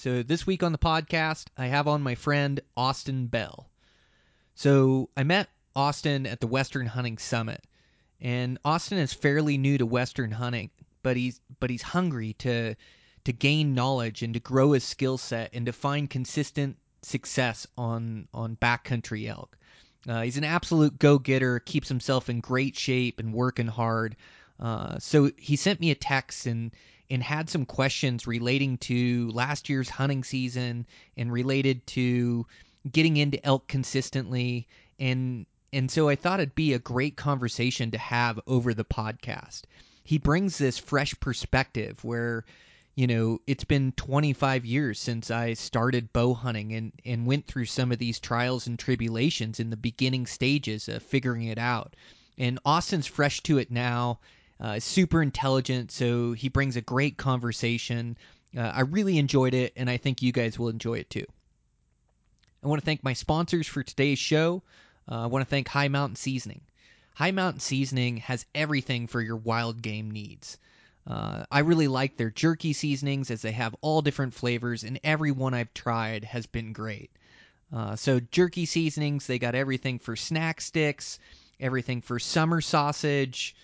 So, this week on the podcast, I have on my friend Austin Bell. So, I met Austin at the Western Hunting Summit, and Austin is fairly new to Western hunting, but he's but he's hungry to to gain knowledge and to grow his skill set and to find consistent success on on backcountry elk. Uh, he's an absolute go getter, keeps himself in great shape and working hard. Uh, so he sent me a text and and had some questions relating to last year's hunting season and related to getting into elk consistently and and so I thought it'd be a great conversation to have over the podcast. He brings this fresh perspective where you know, it's been 25 years since I started bow hunting and, and went through some of these trials and tribulations in the beginning stages of figuring it out. And Austin's fresh to it now, uh, super intelligent, so he brings a great conversation. Uh, I really enjoyed it, and I think you guys will enjoy it too. I want to thank my sponsors for today's show. Uh, I want to thank High Mountain Seasoning. High Mountain Seasoning has everything for your wild game needs. Uh, I really like their jerky seasonings as they have all different flavors, and every one I've tried has been great. Uh, so, jerky seasonings, they got everything for snack sticks, everything for summer sausage.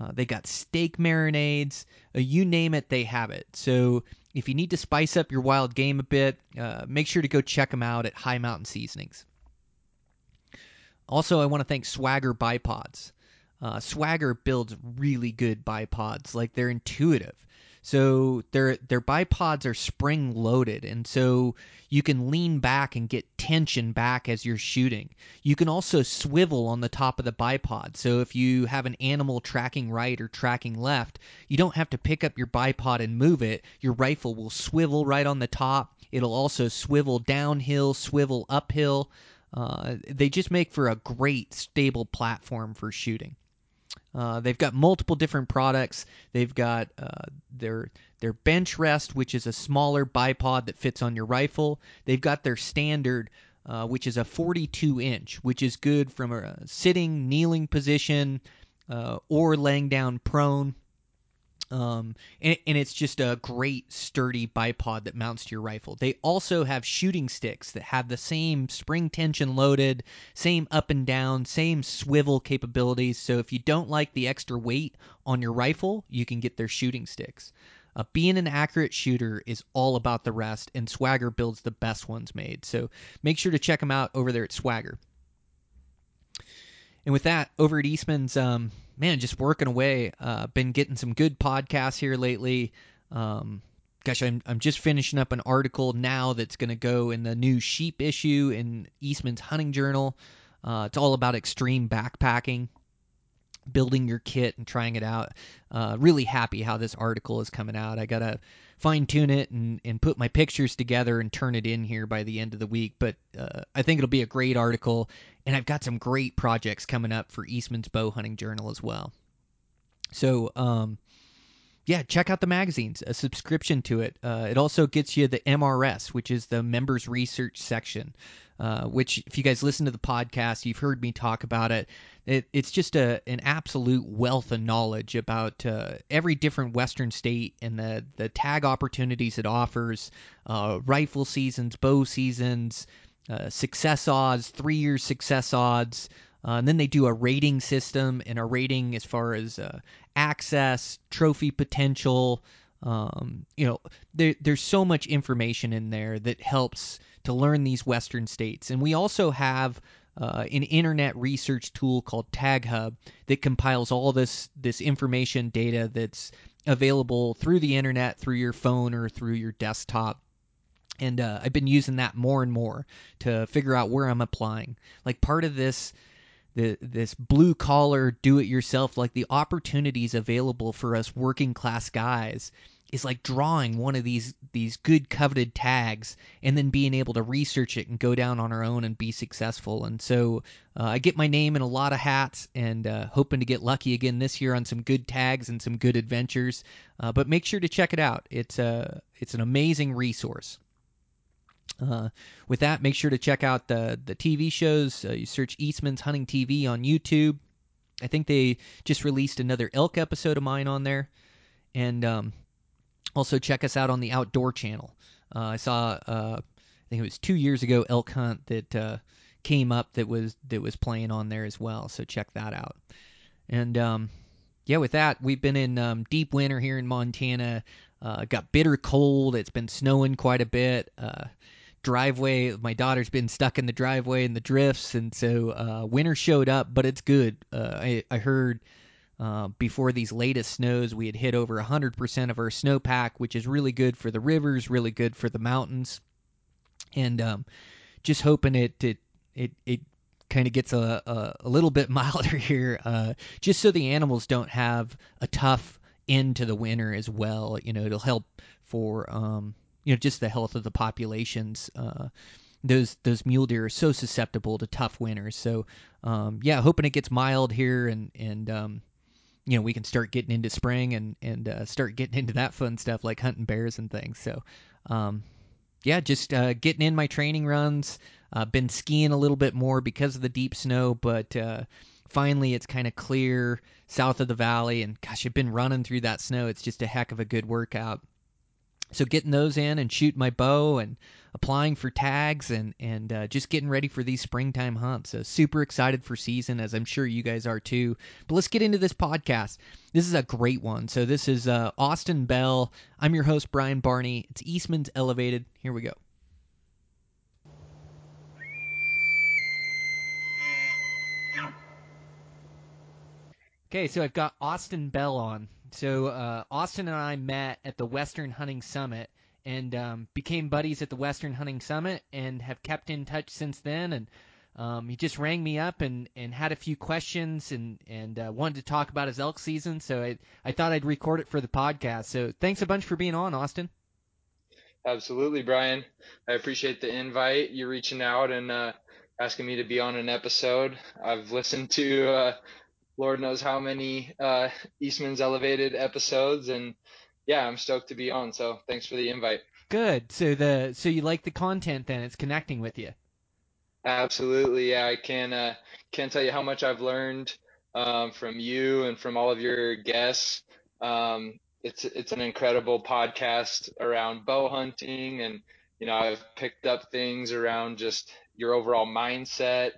Uh, they got steak marinades. Uh, you name it, they have it. So, if you need to spice up your wild game a bit, uh, make sure to go check them out at High Mountain Seasonings. Also, I want to thank Swagger Bipods. Uh, Swagger builds really good bipods, like they're intuitive. So their their bipods are spring loaded, and so you can lean back and get tension back as you're shooting. You can also swivel on the top of the bipod. So if you have an animal tracking right or tracking left, you don't have to pick up your bipod and move it. Your rifle will swivel right on the top. It'll also swivel downhill, swivel uphill. Uh, they just make for a great stable platform for shooting. Uh, they've got multiple different products. They've got uh, their their bench rest, which is a smaller bipod that fits on your rifle. They've got their standard, uh, which is a 42 inch, which is good from a sitting, kneeling position, uh, or laying down prone. Um, and, and it's just a great sturdy bipod that mounts to your rifle. They also have shooting sticks that have the same spring tension loaded, same up and down, same swivel capabilities. So if you don't like the extra weight on your rifle, you can get their shooting sticks. Uh, being an accurate shooter is all about the rest, and Swagger builds the best ones made. So make sure to check them out over there at Swagger. And with that, over at Eastman's, um, man, just working away. Uh, been getting some good podcasts here lately. Um, gosh, I'm I'm just finishing up an article now that's going to go in the new sheep issue in Eastman's Hunting Journal. Uh, it's all about extreme backpacking, building your kit and trying it out. Uh, really happy how this article is coming out. I gotta fine tune it and, and put my pictures together and turn it in here by the end of the week. But uh, I think it'll be a great article, and I've got some great projects coming up for Eastman's Bow Hunting Journal as well. So, um, yeah, check out the magazines, a subscription to it. Uh, it also gets you the MRS, which is the members research section, uh, which, if you guys listen to the podcast, you've heard me talk about it. it it's just a an absolute wealth of knowledge about uh, every different Western state and the, the tag opportunities it offers, uh, rifle seasons, bow seasons, success odds, three year success odds. Uh, and then they do a rating system and a rating as far as uh, access, trophy potential. Um, you know, there, there's so much information in there that helps to learn these Western states. And we also have uh, an internet research tool called TagHub that compiles all this this information data that's available through the internet, through your phone, or through your desktop and uh, I've been using that more and more to figure out where I'm applying. Like part of this, the this blue collar do it yourself, like the opportunities available for us working class guys is like drawing one of these these good coveted tags and then being able to research it and go down on our own and be successful. And so uh, I get my name in a lot of hats and uh, hoping to get lucky again this year on some good tags and some good adventures. Uh, but make sure to check it out. It's a it's an amazing resource. Uh, with that, make sure to check out the the TV shows. Uh, you search Eastman's Hunting TV on YouTube. I think they just released another elk episode of mine on there, and um, also check us out on the Outdoor Channel. Uh, I saw, uh, I think it was two years ago, elk hunt that uh, came up that was that was playing on there as well. So check that out. And um, yeah, with that, we've been in um, deep winter here in Montana. Uh, got bitter cold. It's been snowing quite a bit. Driveway. My daughter's been stuck in the driveway in the drifts, and so uh, winter showed up, but it's good. Uh, I, I heard uh, before these latest snows, we had hit over 100% of our snowpack, which is really good for the rivers, really good for the mountains, and um, just hoping it it it, it kind of gets a, a, a little bit milder here, uh, just so the animals don't have a tough end to the winter as well. You know, it'll help for um, you know just the health of the populations. Uh, those those mule deer are so susceptible to tough winters. So um, yeah, hoping it gets mild here and and um, you know we can start getting into spring and and uh, start getting into that fun stuff like hunting bears and things. So um, yeah, just uh, getting in my training runs. Uh, been skiing a little bit more because of the deep snow, but uh, finally it's kind of clear south of the valley. And gosh, I've been running through that snow. It's just a heck of a good workout so getting those in and shooting my bow and applying for tags and and uh, just getting ready for these springtime hunts. So super excited for season, as I'm sure you guys are too. But let's get into this podcast. This is a great one. So this is uh, Austin Bell. I'm your host Brian Barney. It's Eastman's Elevated. Here we go. Okay, so I've got Austin Bell on. So uh, Austin and I met at the Western Hunting Summit and um, became buddies at the Western Hunting Summit and have kept in touch since then. And um, he just rang me up and, and had a few questions and and uh, wanted to talk about his elk season. So I I thought I'd record it for the podcast. So thanks a bunch for being on, Austin. Absolutely, Brian. I appreciate the invite. You reaching out and uh, asking me to be on an episode. I've listened to uh, Lord knows how many uh, Eastman's Elevated episodes, and yeah, I'm stoked to be on. So thanks for the invite. Good. So the so you like the content then? It's connecting with you. Absolutely. Yeah, I can uh, can't tell you how much I've learned um, from you and from all of your guests. Um, it's it's an incredible podcast around bow hunting, and you know I've picked up things around just your overall mindset,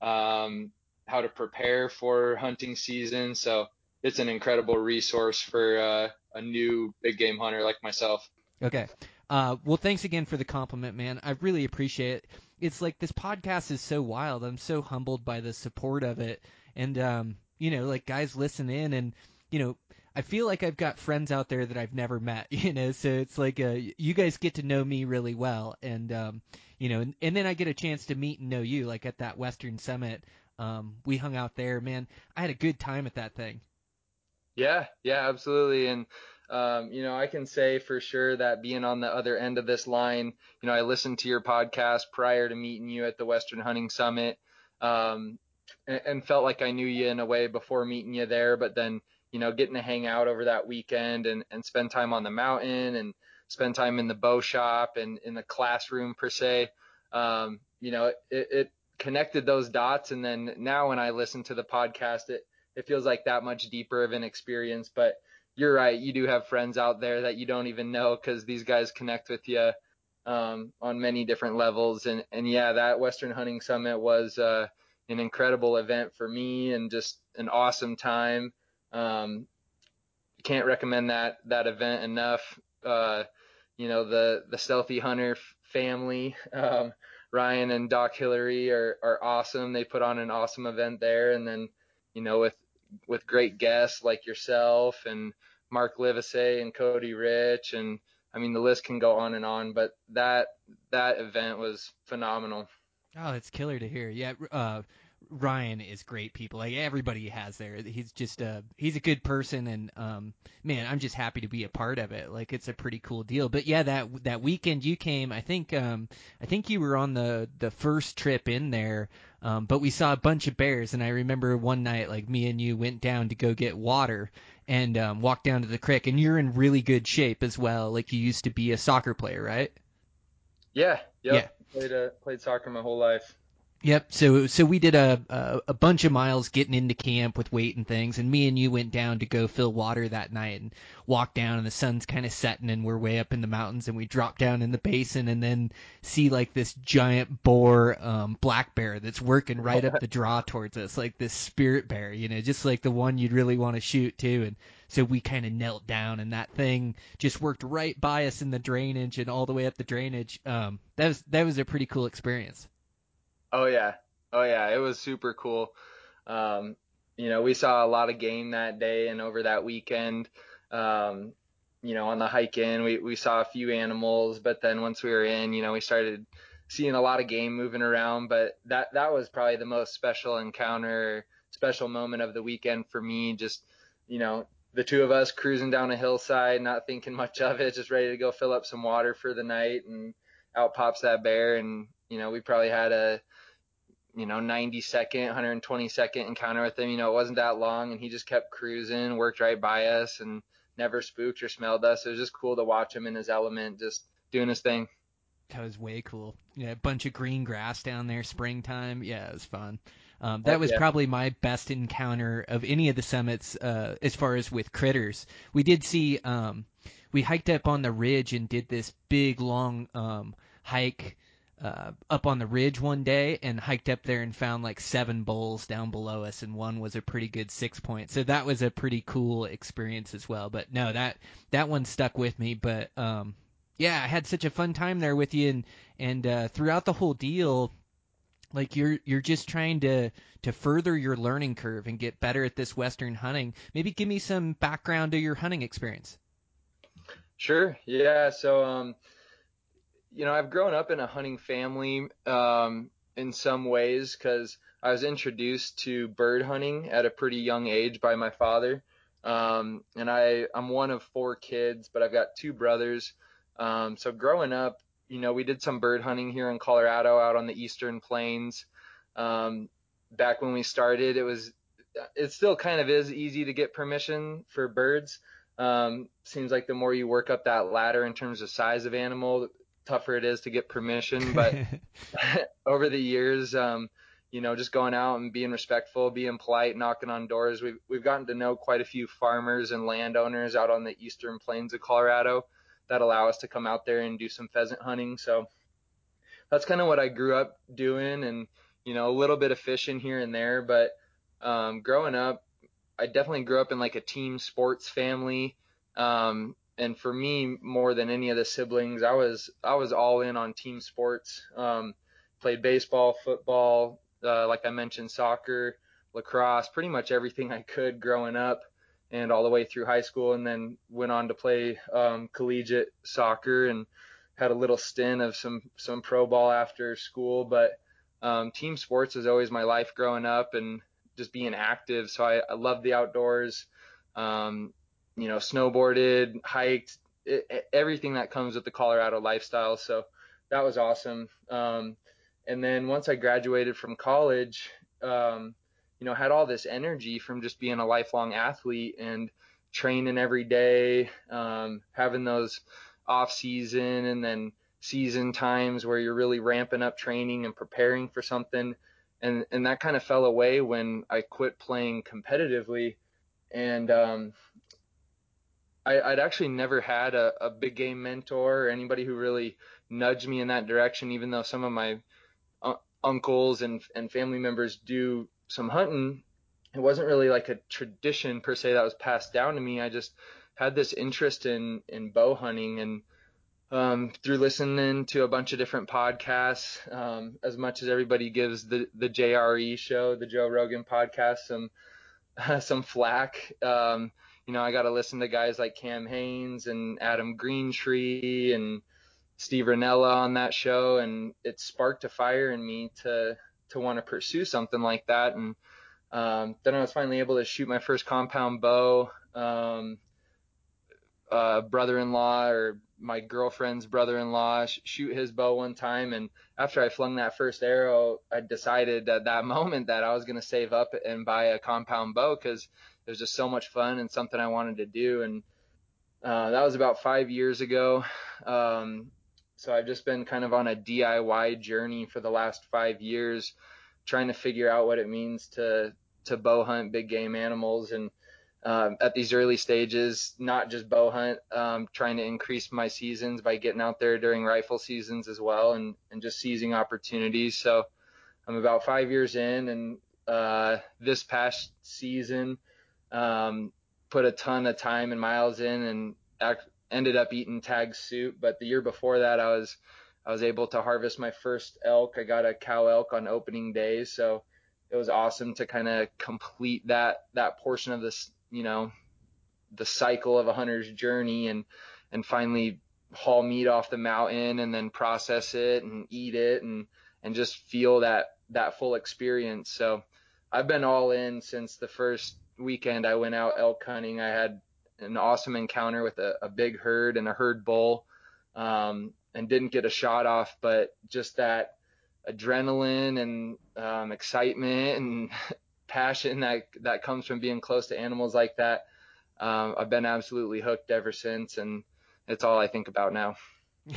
um, how to prepare for hunting season. So it's an incredible resource for uh, a new big game hunter like myself. Okay. Uh, well, thanks again for the compliment, man. I really appreciate it. It's like this podcast is so wild. I'm so humbled by the support of it, and um, you know, like guys listen in, and you know, I feel like I've got friends out there that I've never met. You know, so it's like uh, you guys get to know me really well, and um, you know, and, and then I get a chance to meet and know you, like at that Western Summit. Um, we hung out there, man. I had a good time at that thing. Yeah, yeah, absolutely. And um, you know, I can say for sure that being on the other end of this line, you know, I listened to your podcast prior to meeting you at the Western Hunting Summit, um, and, and felt like I knew you in a way before meeting you there. But then, you know, getting to hang out over that weekend and, and spend time on the mountain and spend time in the bow shop and in the classroom per se, um, you know, it, it connected those dots. And then now when I listen to the podcast, it, it feels like that much deeper of an experience. But you're right. You do have friends out there that you don't even know because these guys connect with you um, on many different levels. And, and yeah, that Western Hunting Summit was uh, an incredible event for me and just an awesome time. Um, can't recommend that that event enough. Uh, you know, the the Stealthy Hunter family, um, Ryan and Doc Hillary are are awesome. They put on an awesome event there, and then you know with with great guests like yourself and Mark Livesey and Cody Rich and I mean the list can go on and on, but that that event was phenomenal. Oh, it's killer to hear. Yeah, uh, Ryan is great people. Like everybody has there. He's just a he's a good person and um man, I'm just happy to be a part of it. Like it's a pretty cool deal. But yeah, that that weekend you came, I think um I think you were on the the first trip in there. Um but we saw a bunch of bears and I remember one night like me and you went down to go get water and um walked down to the creek and you're in really good shape as well. Like you used to be a soccer player, right? Yeah. Yep. Yeah. Played uh, played soccer my whole life. Yep. So so we did a, a a bunch of miles getting into camp with weight and things, and me and you went down to go fill water that night and walk down, and the sun's kind of setting, and we're way up in the mountains, and we drop down in the basin, and then see like this giant boar um, black bear that's working right up the draw towards us, like this spirit bear, you know, just like the one you'd really want to shoot too, and so we kind of knelt down, and that thing just worked right by us in the drainage and all the way up the drainage. Um, that was that was a pretty cool experience. Oh yeah, oh yeah, it was super cool. Um, you know, we saw a lot of game that day and over that weekend. Um, you know, on the hike in, we we saw a few animals, but then once we were in, you know, we started seeing a lot of game moving around. But that that was probably the most special encounter, special moment of the weekend for me. Just you know, the two of us cruising down a hillside, not thinking much of it, just ready to go fill up some water for the night, and out pops that bear, and you know, we probably had a you know, 90 second, 120 second encounter with him. You know, it wasn't that long and he just kept cruising, worked right by us and never spooked or smelled us. It was just cool to watch him in his element, just doing his thing. That was way cool. Yeah, a bunch of green grass down there, springtime. Yeah, it was fun. Um, that was yeah. probably my best encounter of any of the summits uh, as far as with critters. We did see, um, we hiked up on the ridge and did this big long um, hike uh, up on the ridge one day and hiked up there and found like seven bulls down below us, and one was a pretty good six point. So that was a pretty cool experience as well. But no, that that one stuck with me. But um, yeah, I had such a fun time there with you, and and uh, throughout the whole deal, like you're you're just trying to to further your learning curve and get better at this western hunting. Maybe give me some background to your hunting experience. Sure. Yeah. So um you know, I've grown up in a hunting family um, in some ways because I was introduced to bird hunting at a pretty young age by my father. Um, and I, I'm one of four kids, but I've got two brothers. Um, so growing up, you know, we did some bird hunting here in Colorado out on the eastern plains. Um, back when we started, it was, it still kind of is easy to get permission for birds. Um, seems like the more you work up that ladder in terms of size of animal, tougher it is to get permission. But over the years, um, you know, just going out and being respectful, being polite, knocking on doors. We've we've gotten to know quite a few farmers and landowners out on the eastern plains of Colorado that allow us to come out there and do some pheasant hunting. So that's kind of what I grew up doing, and you know, a little bit of fishing here and there. But um, growing up, I definitely grew up in like a team sports family. Um, and for me more than any of the siblings i was i was all in on team sports. Um, played baseball football uh, like i mentioned soccer lacrosse pretty much everything i could growing up and all the way through high school and then went on to play um, collegiate soccer and had a little stint of some some pro ball after school. But um, team sports was always my life growing up and just being active. So i, I love the outdoors. Um, you know, snowboarded, hiked, it, everything that comes with the Colorado lifestyle. So that was awesome. Um, and then once I graduated from college, um, you know, had all this energy from just being a lifelong athlete and training every day, um, having those off season and then season times where you're really ramping up training and preparing for something. And, and that kind of fell away when I quit playing competitively. And, um, I, would actually never had a, a, big game mentor or anybody who really nudged me in that direction, even though some of my uh, uncles and, and family members do some hunting. It wasn't really like a tradition per se that was passed down to me. I just had this interest in, in bow hunting and um, through listening to a bunch of different podcasts, um, as much as everybody gives the, the JRE show, the Joe Rogan podcast, some, some flack. Um, you know, I got to listen to guys like Cam Hanes and Adam Greentree and Steve Rinella on that show, and it sparked a fire in me to to want to pursue something like that. And um, then I was finally able to shoot my first compound bow. Um, uh, brother-in-law or my girlfriend's brother-in-law sh- shoot his bow one time and after I flung that first arrow I decided at that moment that I was going to save up and buy a compound bow cuz it was just so much fun and something I wanted to do. And uh, that was about 5 years ago. Um, so I've just been kind of on a DIY journey for the last 5 years trying to figure out what it means to to bow hunt big game animals. And um, at these early stages, not just bow hunt, um, trying to increase my seasons by getting out there during rifle seasons as well and, and just seizing opportunities. So I'm about five years in and uh, this past season, um, put a ton of time and miles in and ended up eating tag soup. But the year before that, I was I was able to harvest my first elk. I got a cow elk on opening day, so it was awesome to kind of complete that that portion of this you know the cycle of a hunter's journey and and finally haul meat off the mountain and then process it and eat it and and just feel that that full experience so i've been all in since the first weekend i went out elk hunting i had an awesome encounter with a, a big herd and a herd bull um, and didn't get a shot off but just that adrenaline and um, excitement and passion that that comes from being close to animals like that. Um, I've been absolutely hooked ever since, and it's all I think about now.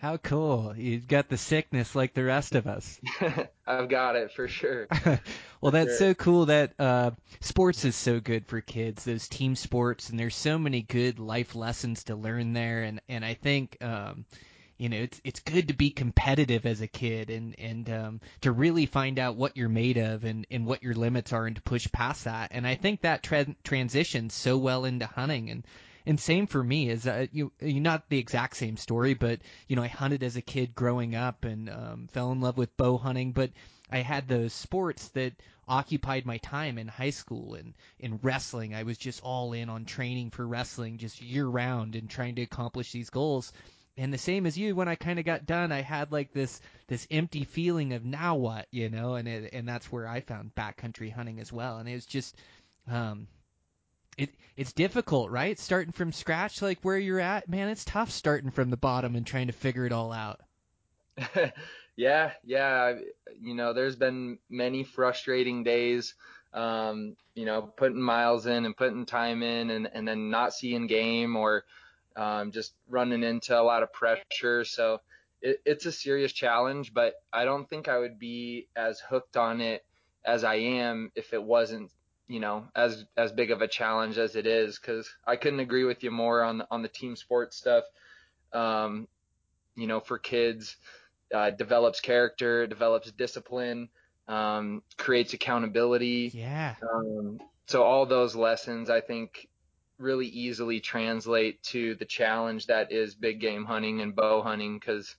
How cool! You've got the sickness like the rest of us. I've got it for sure. well, that's sure. so cool that uh, sports is so good for kids. Those team sports, and there's so many good life lessons to learn there. And and I think um, you know it's it's good to be competitive as a kid and and um, to really find out what you're made of and and what your limits are and to push past that and I think that tra- transitions so well into hunting and and same for me is uh, you you not the exact same story but you know I hunted as a kid growing up and um, fell in love with bow hunting but I had those sports that occupied my time in high school and in wrestling. I was just all in on training for wrestling just year round and trying to accomplish these goals. And the same as you when i kind of got done i had like this this empty feeling of now what you know and it, and that's where i found backcountry hunting as well. And it was just um it it's difficult right starting from scratch like where you're at man it's tough starting from the bottom and trying to figure it all out yeah yeah you know there's been many frustrating days um you know putting miles in and putting time in and and then not seeing game or um, just running into a lot of pressure. So it, it's a serious challenge, but I don't think I would be as hooked on it as I am if it wasn't, you know, as as big of a challenge as it is. Because I couldn't agree with you more on the, on the team sports stuff. Um, you know, for kids, uh, develops character, develops discipline, um, creates accountability. Yeah. Um, so all those lessons, I think, really easily translate to the challenge that is big game hunting and bow hunting because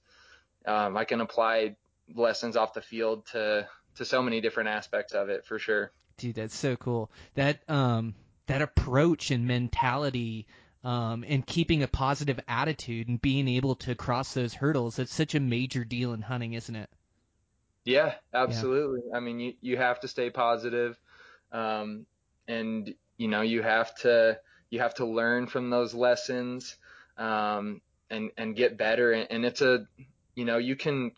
um, I can apply lessons off the field to to so many different aspects of it for sure. Dude, that's so cool. That um that approach and mentality um and keeping a positive attitude and being able to cross those hurdles, that's such a major deal in hunting, isn't it? Yeah, absolutely. Yeah. I mean, you you have to stay positive, um, and you know you have to you have to learn from those lessons um, and and get better. And, and it's a you know you can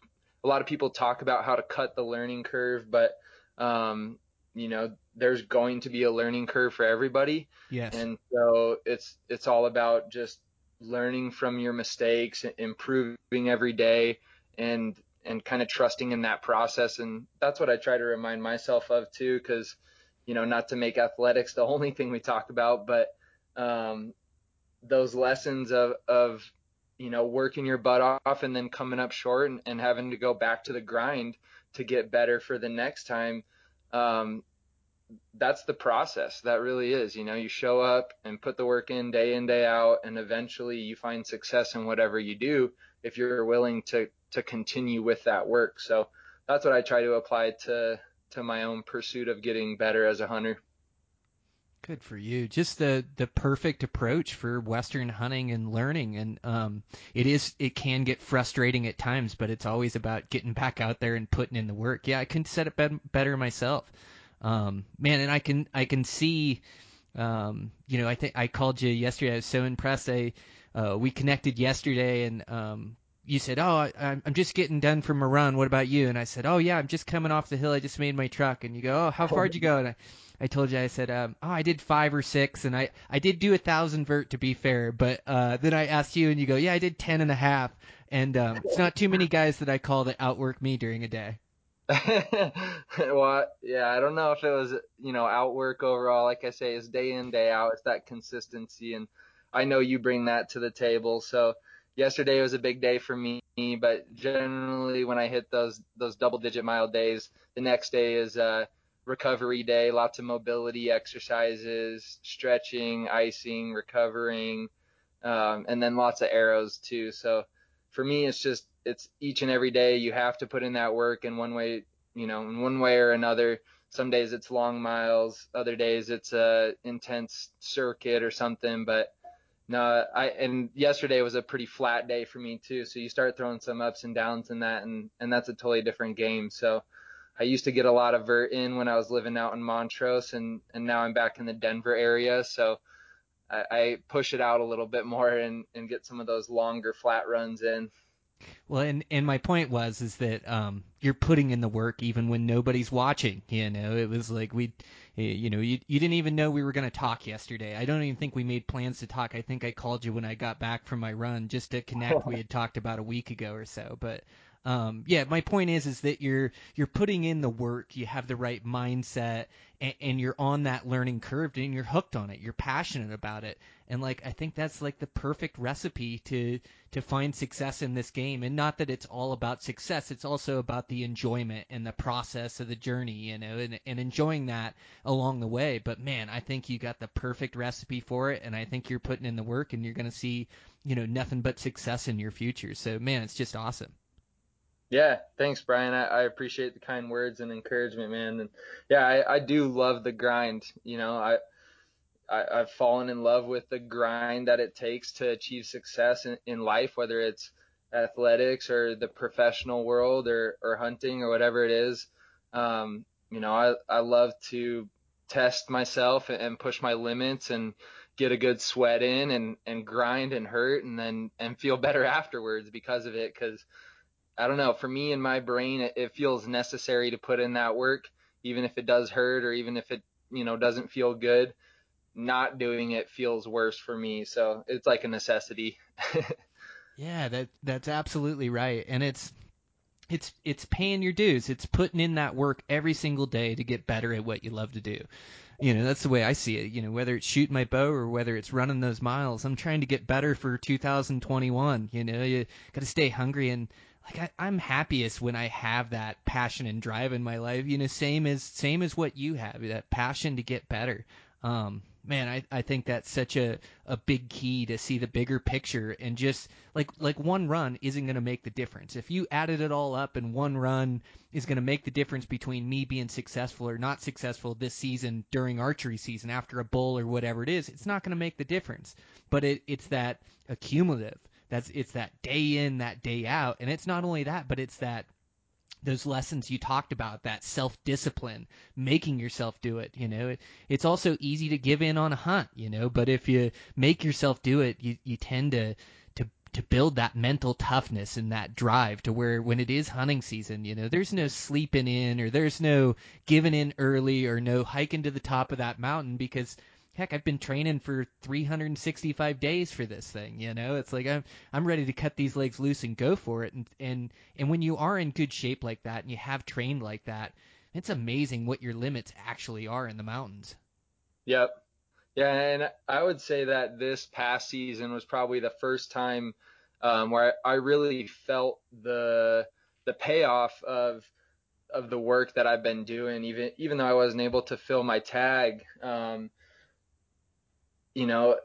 a lot of people talk about how to cut the learning curve, but um, you know there's going to be a learning curve for everybody. Yes. And so it's it's all about just learning from your mistakes, improving every day, and and kind of trusting in that process. And that's what I try to remind myself of too, because you know not to make athletics the only thing we talk about, but um, those lessons of of you know working your butt off and then coming up short and, and having to go back to the grind to get better for the next time um, that's the process. That really is you know you show up and put the work in day in day out and eventually you find success in whatever you do if you're willing to to continue with that work. So that's what i try to apply to to my own pursuit of getting better as a hunter Good for you. Just the the perfect approach for western hunting and learning and um it is it can get frustrating at times, but it's always about getting back out there and putting in the work. Yeah, I can set it be- better myself. Um man, and I can I can see um you know, I think I called you yesterday. I was so impressed. I uh we connected yesterday and um you said, "Oh, I, I'm just getting done from a run. What about you?" And I said, "Oh yeah, I'm just coming off the hill. I just made my truck." And you go, "Oh, how far'd you go?" And I, I told you, I said, um, "Oh, I did five or six, and I I did do a thousand vert to be fair, but uh, then I asked you, and you go, "Yeah, I did ten and a half." And um, it's not too many guys that I call that outwork me during a day. well, yeah, I don't know if it was, you know, outwork overall. Like I say, it's day in, day out. It's that consistency, and I know you bring that to the table. So yesterday was a big day for me, but generally when I hit those those double digit mile days, the next day is uh recovery day, lots of mobility exercises, stretching, icing, recovering, um, and then lots of arrows too. So for me, it's just it's each and every day you have to put in that work in one way, you know, in one way or another. Some days it's long miles, other days it's a intense circuit or something, but no, I and yesterday was a pretty flat day for me too. So you start throwing some ups and downs in that, and and that's a totally different game. So I used to get a lot of vert in when I was living out in Montrose, and and now I'm back in the Denver area. So I, I push it out a little bit more and and get some of those longer flat runs in. Well, and and my point was is that um, you're putting in the work even when nobody's watching. You know, it was like we, Eh, you know, you you didn't even know we were going to talk yesterday. I don't even think we made plans to talk. I think I called you when I got back from my run just to connect. we had talked about a week ago or so, but um, yeah, my point is is that you're you're putting in the work, you have the right mindset, and, and you're on that learning curve, and you're hooked on it. You're passionate about it, and like I think that's like the perfect recipe to to find success in this game. And not that it's all about success; it's also about the enjoyment and the process of the journey, you know, and and enjoying that along the way. But man, I think you got the perfect recipe for it, and I think you're putting in the work, and you're going to see, you know, nothing but success in your future. So man, it's just awesome. Yeah, thanks, Brian. I, I, appreciate the kind words and encouragement, man. And yeah, I, I do love the grind. You know, I, I have fallen in love with the grind that it takes to achieve success in, in life, whether it's athletics or the professional world or, or hunting or whatever it is. Um, you know, I, I love to test myself and push my limits and get a good sweat in and, and grind and hurt and then, and feel better afterwards because of it. Cause I don't know. For me in my brain, it, it feels necessary to put in that work, even if it does hurt or even if it, you know, doesn't feel good. Not doing it feels worse for me. So it's like a necessity. yeah, that that's absolutely right. And it's it's it's paying your dues. It's putting in that work every single day to get better at what you love to do. You know, that's the way I see it. You know, whether it's shooting my bow or whether it's running those miles, I'm trying to get better for 2021. You know, you got to stay hungry and like I, I'm happiest when I have that passion and drive in my life. You know, same as same as what you have, that passion to get better. Um, man, I, I think that's such a, a big key to see the bigger picture and just like like one run isn't to make the difference. If you added it all up and one run is to make the difference between me being successful or not successful this season during archery season after a bull or whatever it is, it's not to make the difference. But it, it's that accumulative that's it's that day in, that day out, and it's not only that, but it's that those lessons you talked about, that self discipline, making yourself do it. You know, it, it's also easy to give in on a hunt. You know, but if you make yourself do it, you you tend to to to build that mental toughness and that drive to where when it is hunting season, you know, there's no sleeping in or there's no giving in early or no hiking to the top of that mountain because heck, I've been training for 365 days for this thing. You know, it's like I'm I'm ready to cut these legs loose and go for it. And and and when you are in good shape like that and you have trained like that, it's amazing what your limits actually are in the mountains. Yep. Yeah, and I would say that this past season was probably the first time um, where I really felt the the payoff of of the work that I've been doing, even even though I wasn't able to fill my tag. Um, you know,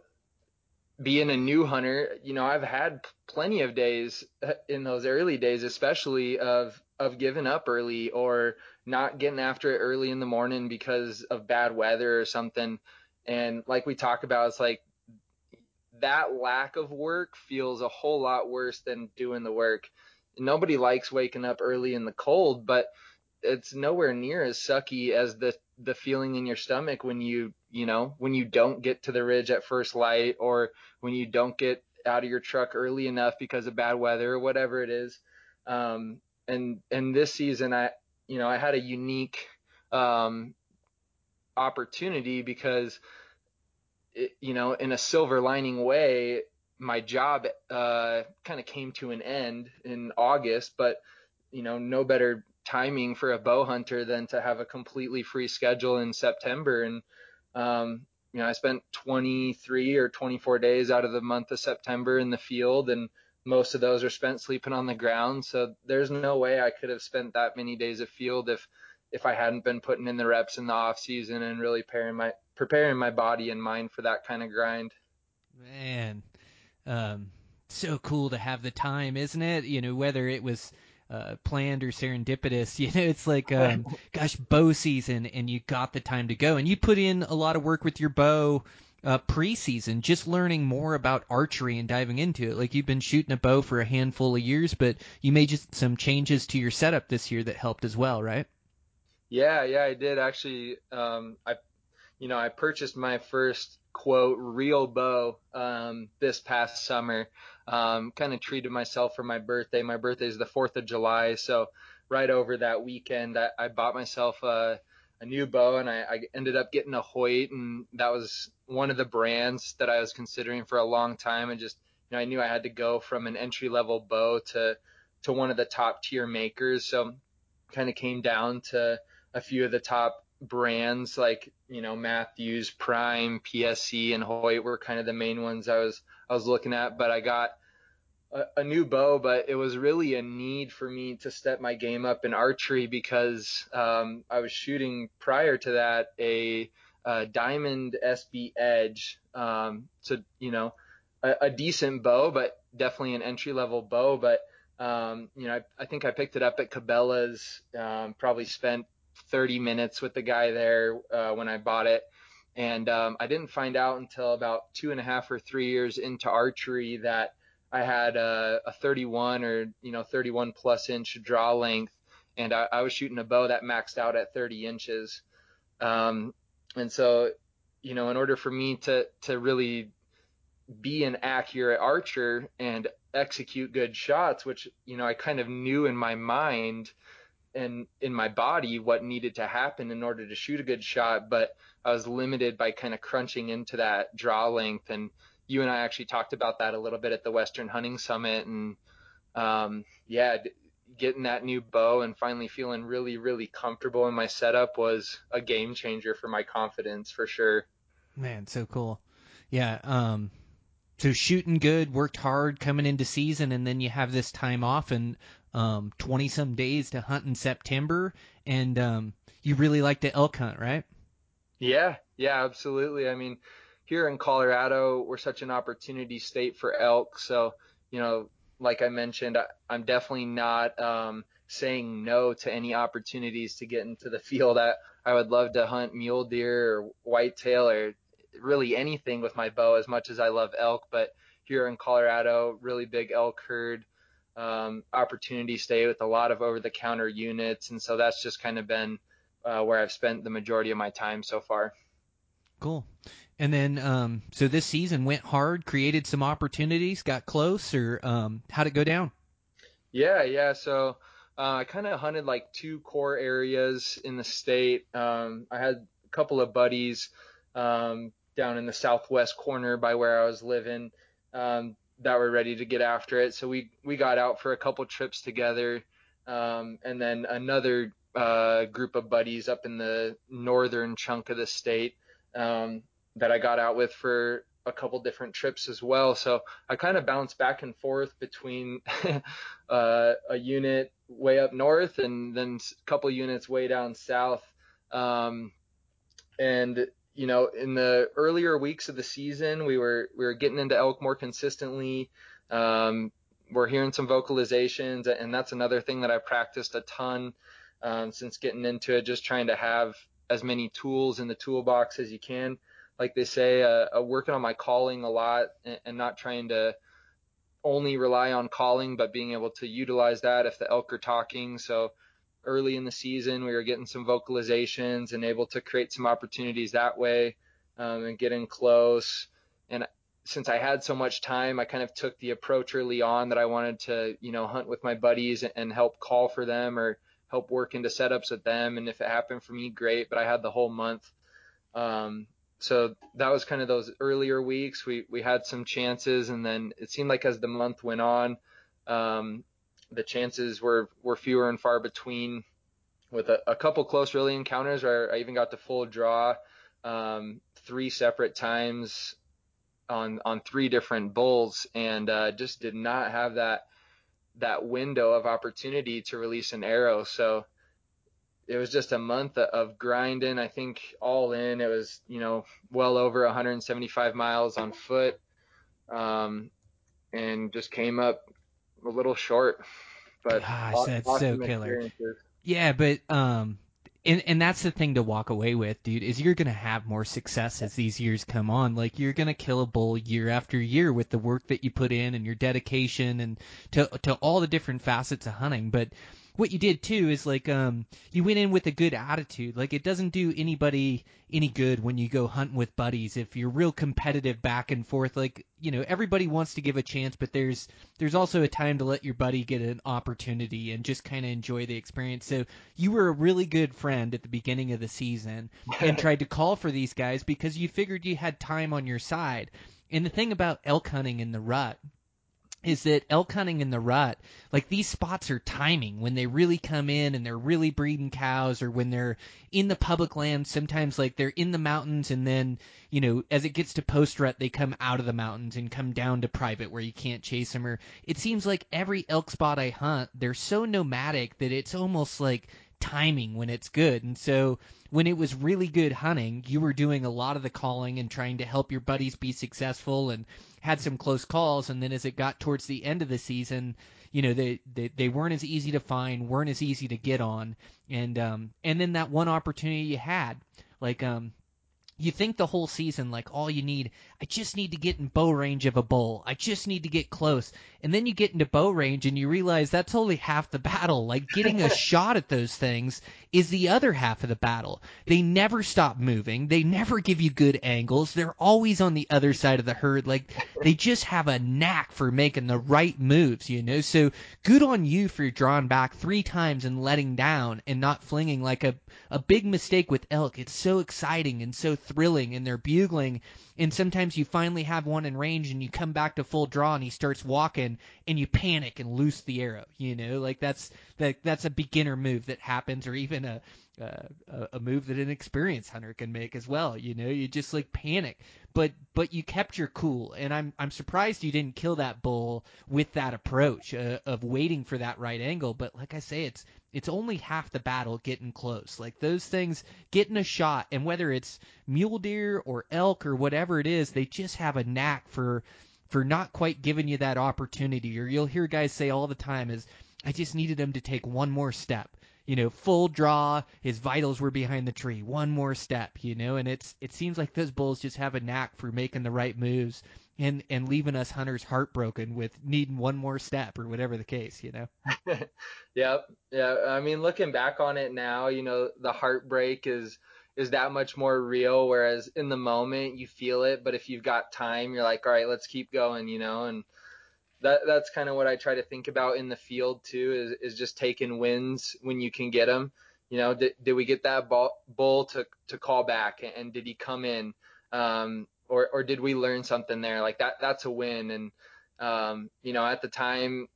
being a new hunter, you know, I've had plenty of days uh, in those early days, especially of of giving up early or not getting after it early in the morning because of bad weather or something. And like we talk about, it's like that lack of work feels a whole lot worse than doing the work. Nobody likes waking up early in the cold, but it's nowhere near as sucky as the the feeling in your stomach when you you know when you don't get to the ridge at first light or when you don't get out of your truck early enough because of bad weather or whatever it is. Um, and and this season i you know i had a unique um, opportunity because it, you know in a silver lining way my job uh, kind of came to an end in august but you know no better timing for a bow hunter than to have a completely free schedule in September. And, um, you know, I spent 23 or 24 days out of the month of September in the field and most of those are spent sleeping on the ground. So there's no way I could have spent that many days of field if, if I hadn't been putting in the reps in the off season and really preparing my, preparing my body and mind for that kind of grind. Man, um, so cool to have the time, isn't it? You know, whether it was, uh, planned or serendipitous. You know, it's like, um, gosh, bow season, and you got the time to go, and you put in a lot of work with your bow. Uh, preseason, just learning more about archery and diving into it. Like you've been shooting a bow for a handful of years, but you made just some changes to your setup this year that helped as well, right? Yeah, yeah, I did actually. Um, I, you know, I purchased my first quote real bow um, this past summer um, kind of treated myself for my birthday. My birthday is the 4th of July. So right over that weekend, I, I bought myself a, a new bow and I, I ended up getting a Hoyt and that was one of the brands that I was considering for a long time. And just, you know, I knew I had to go from an entry level bow to, to one of the top tier makers. So kind of came down to a few of the top brands like you know Mathews, Prime, PSE, and Hoyt were kind of the main ones I was I was looking at. But I got a, a, new bow, but it was really a need for me to step my game up in archery because um, I was shooting prior to that a, a Diamond SB Edge. Um, so you know a, a, decent bow, but definitely an entry level bow, but um, you know, I, I, think I picked it up at Cabela's, um, probably spent 30 minutes with the guy there uh, when I bought it. And um, I didn't find out until about two and a half or three years into archery that I had a, a 31 or you know 31 plus inch draw length, and I, I was shooting a bow that maxed out at 30 inches. Um, and so, you know, in order for me to to really be an accurate archer and execute good shots, which you know I kind of knew in my mind and in my body what needed to happen in order to shoot a good shot, but I was limited by kind of crunching into that draw length. And you and I actually talked about that a little bit at the Western Hunting Summit. And um, yeah, getting that new bow and finally feeling really, really comfortable in my setup was a game changer for my confidence for sure. Man, so cool. Yeah. Um, so shooting good, worked hard coming into season, and then you have this time off and um, 20 some days to hunt in September, and um, you really like to elk hunt, right? Yeah, yeah, absolutely. I mean, here in Colorado, we're such an opportunity state for elk. So, you know, like I mentioned, I, am definitely not um, saying no to any opportunities to get into the field. I, I would love to hunt mule deer or whitetail or really anything with my bow as much as I love elk. But here in Colorado, really big elk herd um, opportunity stay with a lot of over the counter units. And so that's just kind of been uh, where I've spent the majority of my time so far. Cool. And then, um, so this season went hard, created some opportunities, got close, or um, how'd it go down? Yeah, yeah. So uh, I kind of hunted like two core areas in the state. Um, I had a couple of buddies um, down in the southwest corner by where I was living um, that were ready to get after it. So we we got out for a couple trips together, um, and then another uh, group of buddies up in the northern chunk of the state um, that I got out with for a couple different trips as well. So I kind of bounced back and forth between uh, a unit way up north and then a couple units way down south. Um, and you know, in the earlier weeks of the season, we were we were getting into elk more consistently. Um, we're hearing some vocalizations, and that's another thing that I've practiced a ton um, since getting into it. Just trying to have as many tools in the toolbox as you can. like they say, uh, uh, working on my calling a lot and, and not trying to only rely on calling, but being able to utilize that if the elk are talking. So early in the season, we were getting some vocalizations and able to create some opportunities that way um, and getting close. And since I had so much time, I kind of took the approach early on that I wanted to, you know, hunt with my buddies and help call for them or help work into setups with them. And if it happened for me, great. But I had the whole month. Um, so that was kind of those earlier weeks. We we had some chances, and then it seemed like as the month went on, um, the chances were were fewer and far between. With a, a couple close really encounters, where I even got the full draw um, three separate times on on three different bulls, and uh, just did not have that that window of opportunity to release an arrow. So it was just a month of grinding. I think all in, it was you know well over 175 miles on foot, um, and just came up a little short. But Gosh, that's awesome so killer. Yeah, but um, and and that's the thing to walk away with, dude, is you're gonna have more success as these years come on. Like you're gonna kill a bull year after year with the work that you put in and your dedication and to to all the different facets of hunting. But what you did too is like um you went in with a good attitude. Like it doesn't do anybody any good when you go hunting with buddies if you're real competitive back and forth. Like you know everybody wants to give a chance, but there's there's also a time to let your buddy get an opportunity and just kind of enjoy the experience. So you were a really good friend at the beginning of the season and tried to call for these guys because you figured you had time on your side. And the thing about elk hunting in the rut is that elk hunting in the rut, like these spots are timing when they really come in and they're really breeding cows or when they're in the public land, sometimes like they're in the mountains and then, you know, as it gets to post rut, they come out of the mountains and come down to private where you can't chase them or it seems like every elk spot I hunt, they're so nomadic that it's almost like timing when it's good. And so when it was really good hunting, you were doing a lot of the calling and trying to help your buddies be successful and had some close calls. And then as it got towards the end of the season, you know, they, they, they weren't as easy to find, weren't as easy to get on. And, um, and then that one opportunity you had, like, um, you think the whole season like all you need I just need to get in bow range of a bull. I just need to get close. And then you get into bow range and you realize that's only half the battle. Like getting a shot at those things is the other half of the battle. They never stop moving. They never give you good angles. They're always on the other side of the herd. Like they just have a knack for making the right moves, you know? So good on you for drawing back three times and letting down and not flinging like a, a big mistake with elk. It's so exciting and so thrilling and they're bugling and sometimes you finally have one in range and you come back to full draw and he starts walking and you panic and loose the arrow you know like that's that that's a beginner move that happens or even a uh, a move that an experienced hunter can make as well. You know, you just like panic, but but you kept your cool, and I'm I'm surprised you didn't kill that bull with that approach uh, of waiting for that right angle. But like I say, it's it's only half the battle getting close. Like those things, getting a shot, and whether it's mule deer or elk or whatever it is, they just have a knack for for not quite giving you that opportunity. Or you'll hear guys say all the time is, I just needed him to take one more step. You know, full draw, his vitals were behind the tree. One more step, you know, and it's it seems like those bulls just have a knack for making the right moves and and leaving us hunters heartbroken with needing one more step or whatever the case, you know. yeah, yeah. I mean, looking back on it now, you know, the heartbreak is is that much more real. Whereas in the moment you feel it, but if you've got time, you're like, all right, let's keep going, you know. And that that's kind of what I try to think about in the field too. Is is just taking wins when you can get them. You know, did, did we get that bull to to call back, and did he come in? Um, or or did we learn something there? Like that that's a win. And um, you know, at the time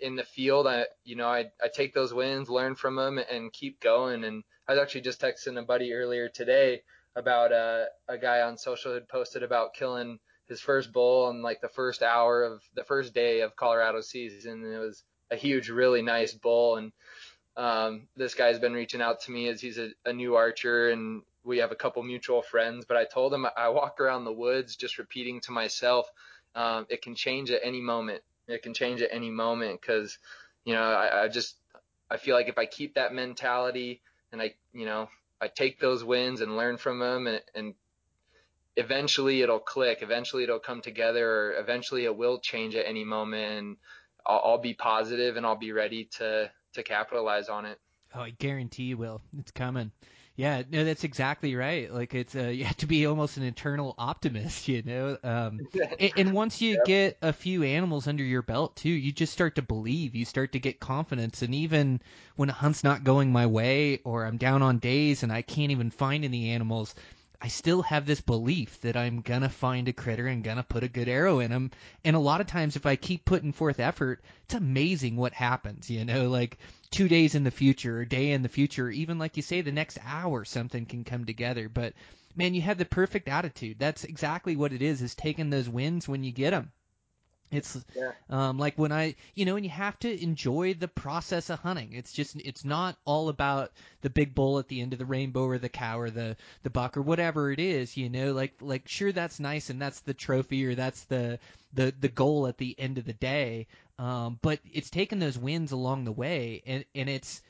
in the field, I you know I I take those wins, learn from them, and keep going. And I was actually just texting a buddy earlier today about uh, a guy on social had posted about killing his first bull on like the first hour of the first day of Colorado season. And it was a huge, really nice bull. And um, this guy's been reaching out to me as he's a, a new archer and we have a couple mutual friends, but I told him I walk around the woods just repeating to myself, um, it can change at any moment. It can change at any moment because, you know, I, I just, I feel like if I keep that mentality and I, you know, I take those wins and learn from them and, and eventually it'll click, eventually it'll come together, or eventually it will change at any moment, and I'll, I'll be positive and I'll be ready to to capitalize on it. Oh, I guarantee you will. It's coming. Yeah, no, that's exactly right. Like it's uh, you have to be almost an internal optimist, you know. Um, and, and once you Yep. get a few animals under your belt too, you just start to believe. You start to get confidence, and even when a hunt's not going my way, or I'm down on days and I can't even find any animals, I still have this belief that I'm gonna find a critter and gonna put a good arrow in him. And a lot of times, if I keep putting forth effort, it's amazing what happens. You know, like two days in the future, a day in the future, even like you say, the next hour, something can come together. But man, you have the perfect attitude. That's exactly what it is: is taking those wins when you get them. It's Yeah. um, like when I, you know, and you have to enjoy the process of hunting. It's just, it's not all about the big bull at the end of the rainbow or the cow or the the buck or whatever it is. You know, like like sure that's nice and that's the trophy or that's the the the goal at the end of the day. Um, but it's taking those wins along the way, and and it's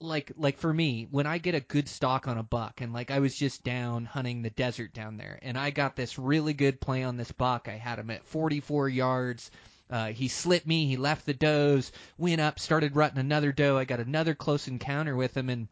like like for me when I get a good stock on a buck and like I was just down hunting the desert down there and I got this really good play on this buck. I had him at 44 yards. Uh, he slipped me. He left the does, went up, started rutting another doe. I got another close encounter with him and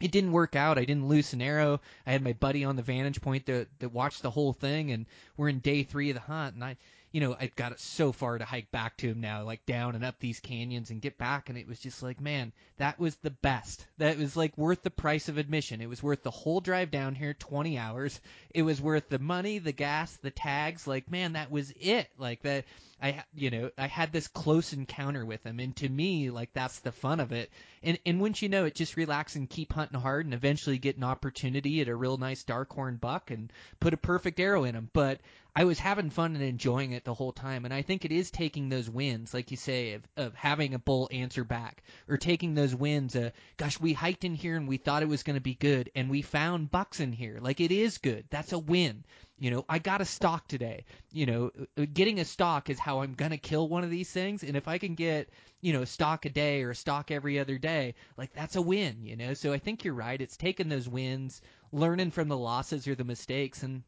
it didn't work out. I didn't loose an arrow. I had my buddy on the vantage point that that watched the whole thing, and we're in day three of the hunt, and I, you know, I got it so far to hike back to him now, like down and up these canyons and get back, and it was just like, man, that was the best. That was like worth the price of admission. It was worth the whole drive down here, 20 hours. It was worth the money, the gas, the tags. Like, man, that was it. Like that. I, you know, I had this close encounter with him, and to me, like that's the fun of it. And and once you know it, just relax and keep hunting hard, and eventually get an opportunity at a real nice dark horn buck and put a perfect arrow in him. But I was having fun and enjoying it the whole time, and I think it is taking those wins, like you say, of, of having a bull answer back, or taking those wins. Uh, gosh, we hiked in here and we thought it was going to be good, and we found bucks in here. Like it is good. That's a win. You know, I got a stock today. You know, uh, getting a stock is how I'm gonna kill one of these things, and if I can get you know, a stock a day or a stock every other day, like that's a win, you know. So I think you're right. It's taking those wins, learning from the losses or the mistakes, and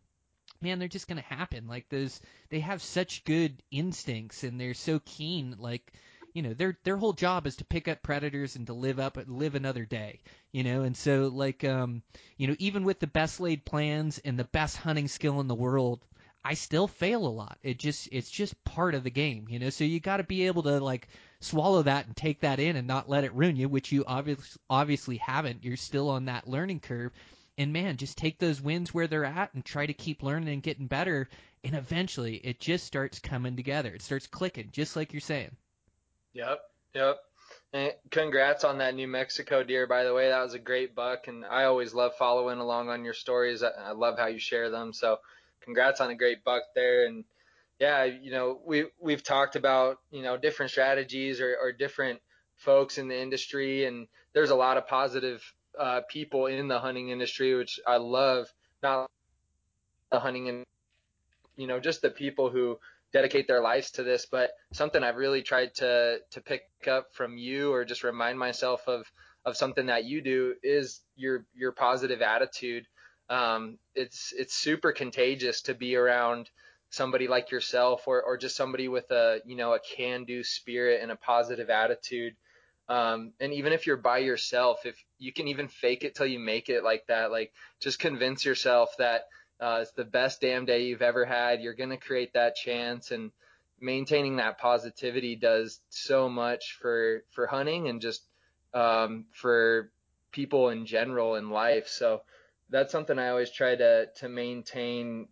man, they're just gonna happen. Like those, they have such good instincts and they're so keen. Like, you know, their their whole job is to pick up predators and to live up live another day, you know. And so like, um, you know, even with the best laid plans and the best hunting skill in the world. I still fail a lot. It just it's just part of the game, you know. So you got to be able to like swallow that and take that in and not let it ruin you, which you obviously obviously haven't. You're still on that learning curve. And man, just take those wins where they're at and try to keep learning and getting better. And eventually, it just starts coming together. It starts clicking, just like you're saying. Yep, yep. And congrats on that New Mexico deer, by the way. That was a great buck, and I always love following along on your stories. I, love how you share them. So, congrats on a great buck there. And yeah, you know, we we've talked about you know different strategies or, or different folks in the industry, and there's a lot of positive uh, people in the hunting industry, which I love. Not the hunting and you know just the people who dedicate their lives to this, but something I've really tried to to pick up from you or just remind myself of of something that you do is your your positive attitude. Um, it's it's super contagious to be around somebody like yourself or or just somebody with a you know a can do spirit and a positive attitude. Um, and even if you're by yourself, if you can even fake it till you make it like that, like just convince yourself that uh, it's the best damn day you've ever had. You're going to create that chance and maintaining that positivity does so much for, for hunting and just, um, for people in general in life. So that's something I always try to, to maintain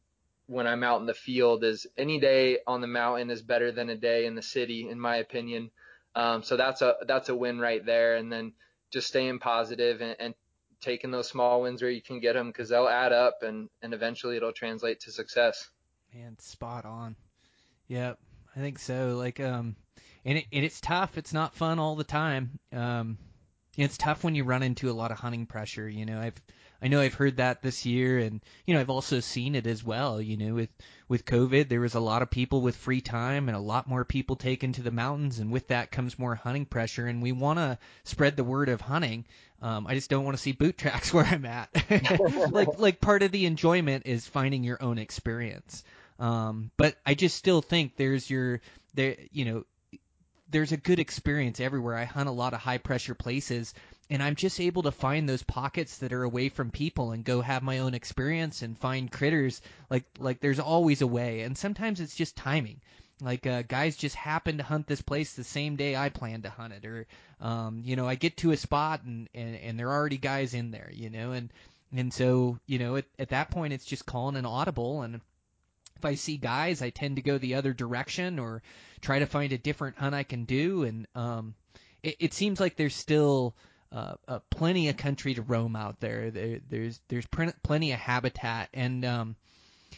when I'm out in the field is any day on the mountain is better than a day in the city, in my opinion. Um, so that's a, that's a win right there. And then just staying positive and, and taking those small wins where you can get them because they'll add up and, and eventually it'll translate to success. Man, spot on. Yep, I think so. Like, um, and it and it's tough. It's not fun all the time. Um, it's tough when you run into a lot of hunting pressure. You know, I've I know I've heard that this year, and you know I've also seen it as well. You know, with with COVID, there was a lot of people with free time and a lot more people taken to the mountains, and with that comes more hunting pressure. And we want to spread the word of hunting. Um, I just don't want to see boot tracks where I'm at. like like part of the enjoyment is finding your own experience. Um, but I just still think there's your there you know there's a good experience everywhere. I hunt a lot of high pressure places and I'm just able to find those pockets that are away from people and go have my own experience and find critters. Like like there's always a way. And sometimes it's just timing. Like uh, guys just happen to hunt this place the same day I plan to hunt it. Or um you know I get to a spot and and, and there are already guys in there you know and and so you know at, at that point it's just calling an audible. And if I see guys, I tend to go the other direction or try to find a different hunt I can do. And um, it, it seems like there's still uh, uh, plenty of country to roam out there. there there's there's plenty of habitat, and um,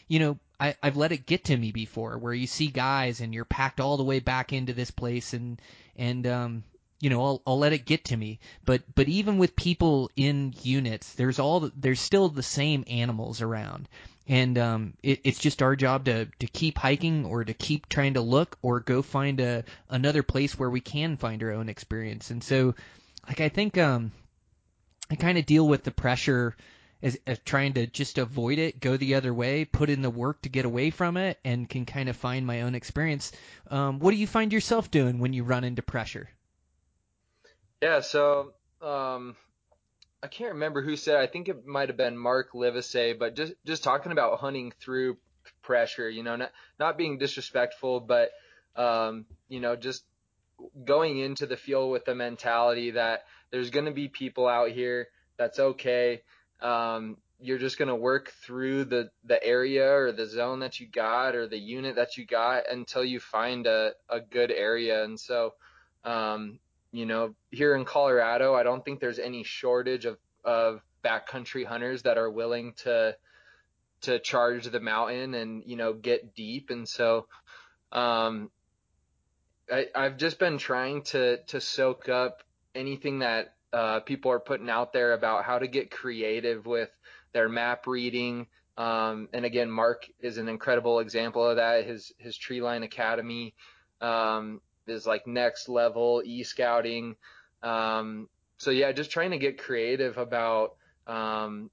you know I, I've let it get to me before, where you see guys and you're packed all the way back into this place, and and um, you know I'll, I'll let it get to me but but even with people in units there's all there's still the same animals around and um, it, it's just our job to to keep hiking or to keep trying to look or go find a another place where we can find our own experience. And so, like I think um, I kind of deal with the pressure as, as trying to just avoid it, go the other way, put in the work to get away from it, and can kind of find my own experience. Um, what do you find yourself doing when you run into pressure? Yeah, so um, I can't remember who said. I think it might have been Mark Livesay, but just just talking about hunting through pressure. You know, not not being disrespectful, but um, you know, just going into the field with the mentality that there's going to be people out here. That's okay. Um, you're just going to work through the the area or the zone that you got or the unit that you got until you find a a good area. And so, um, you know, here in Colorado, I don't think there's any shortage of, of backcountry hunters that are willing to to charge the mountain and you know get deep. And so, um, I, I've just been trying to to soak up anything that uh, people are putting out there about how to get creative with their map reading. Um, and again, Mark is an incredible example of that. His his Tree Line Academy um, is like next level e scouting. Um, so yeah, just trying to get creative about, um,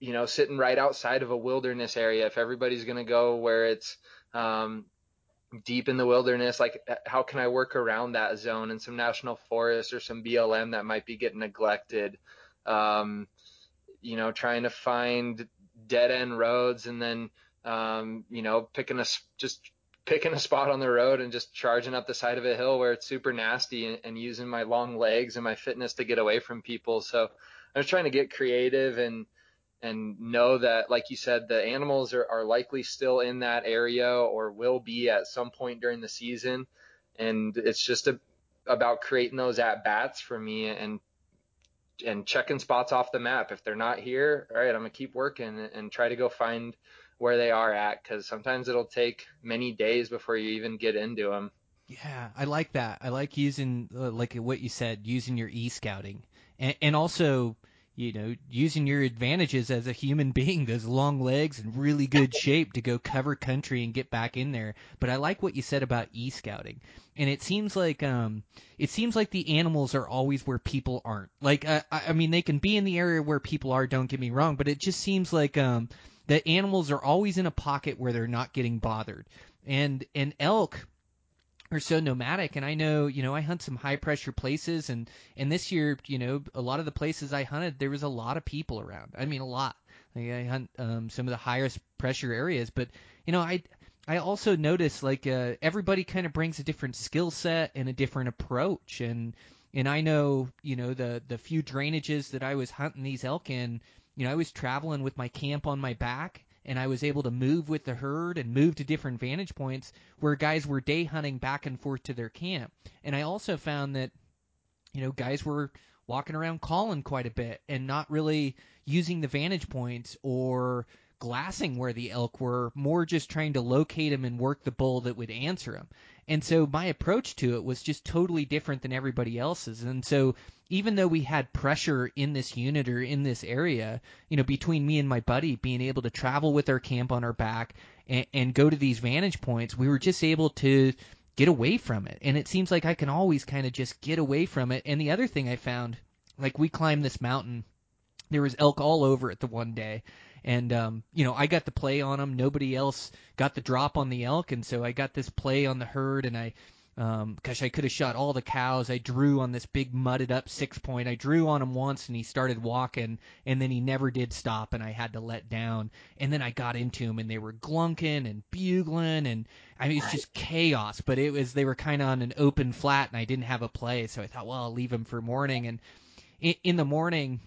you know, sitting right outside of a wilderness area. If everybody's going to go where it's, um, deep in the wilderness, like how can I work around that zone and some national forest or some BLM that might be getting neglected? Um, you know, trying to find dead end roads and then, um, you know, picking a, just picking a spot on the road and just charging up the side of a hill where it's super nasty and, and using my long legs and my fitness to get away from people. So I was trying to get creative and and know that, like you said, the animals are, are likely still in that area or will be at some point during the season. And it's just a, about creating those at bats for me and and checking spots off the map. If they're not here, all right, I'm gonna keep working and, try to go find where they are at because sometimes it'll take many days before you even get into them. Yeah, I like that. I like using uh, like what you said, using your e scouting, and, and also you know, using your advantages as a human being, those long legs and really good shape to go cover country and get back in there. But I like what you said about e-scouting. And it seems like um it seems like the animals are always where people aren't. Like I, I mean they can be in the area where people are, don't get me wrong, but it just seems like um that animals are always in a pocket where they're not getting bothered. And and elk are so nomadic and I know, you know, I hunt some high pressure places and and this year, you know, a lot of the places I hunted there was a lot of people around. I mean a lot. Like I hunt um some of the highest pressure areas, but you know, I I also notice like uh everybody kind of brings a different skill set and a different approach and and I know, you know, the the few drainages that I was hunting these elk in, you know, I was traveling with my camp on my back and I was able to move with the herd and move to different vantage points where guys were day hunting back and forth to their camp. And I also found that, you know, guys were walking around calling quite a bit and not really using the vantage points or glassing where the elk were, more just trying to locate them and work the bull that would answer them. And so my approach to it was just totally different than everybody else's. And so even though we had pressure in this unit or in this area, you know, between me and my buddy being able to travel with our camp on our back and, and go to these vantage points, we were just able to get away from it. And it seems like I can always kind of just get away from it. And the other thing I found, like we climbed this mountain, there was elk all over it the one day. And um, you know, I got the play on them. Nobody else got the drop on the elk, and so I got this play on the herd, and I um, gosh, I could have shot all the cows. I drew on this big mudded up six point. I drew on him once and he started walking and then he never did stop and I had to let down. And then I got into him and they were glunking and bugling and I mean, it's just chaos, but it was, they were kind of on an open flat and I didn't have a play. So I thought, well, I'll leave them for morning. And in, in the morning,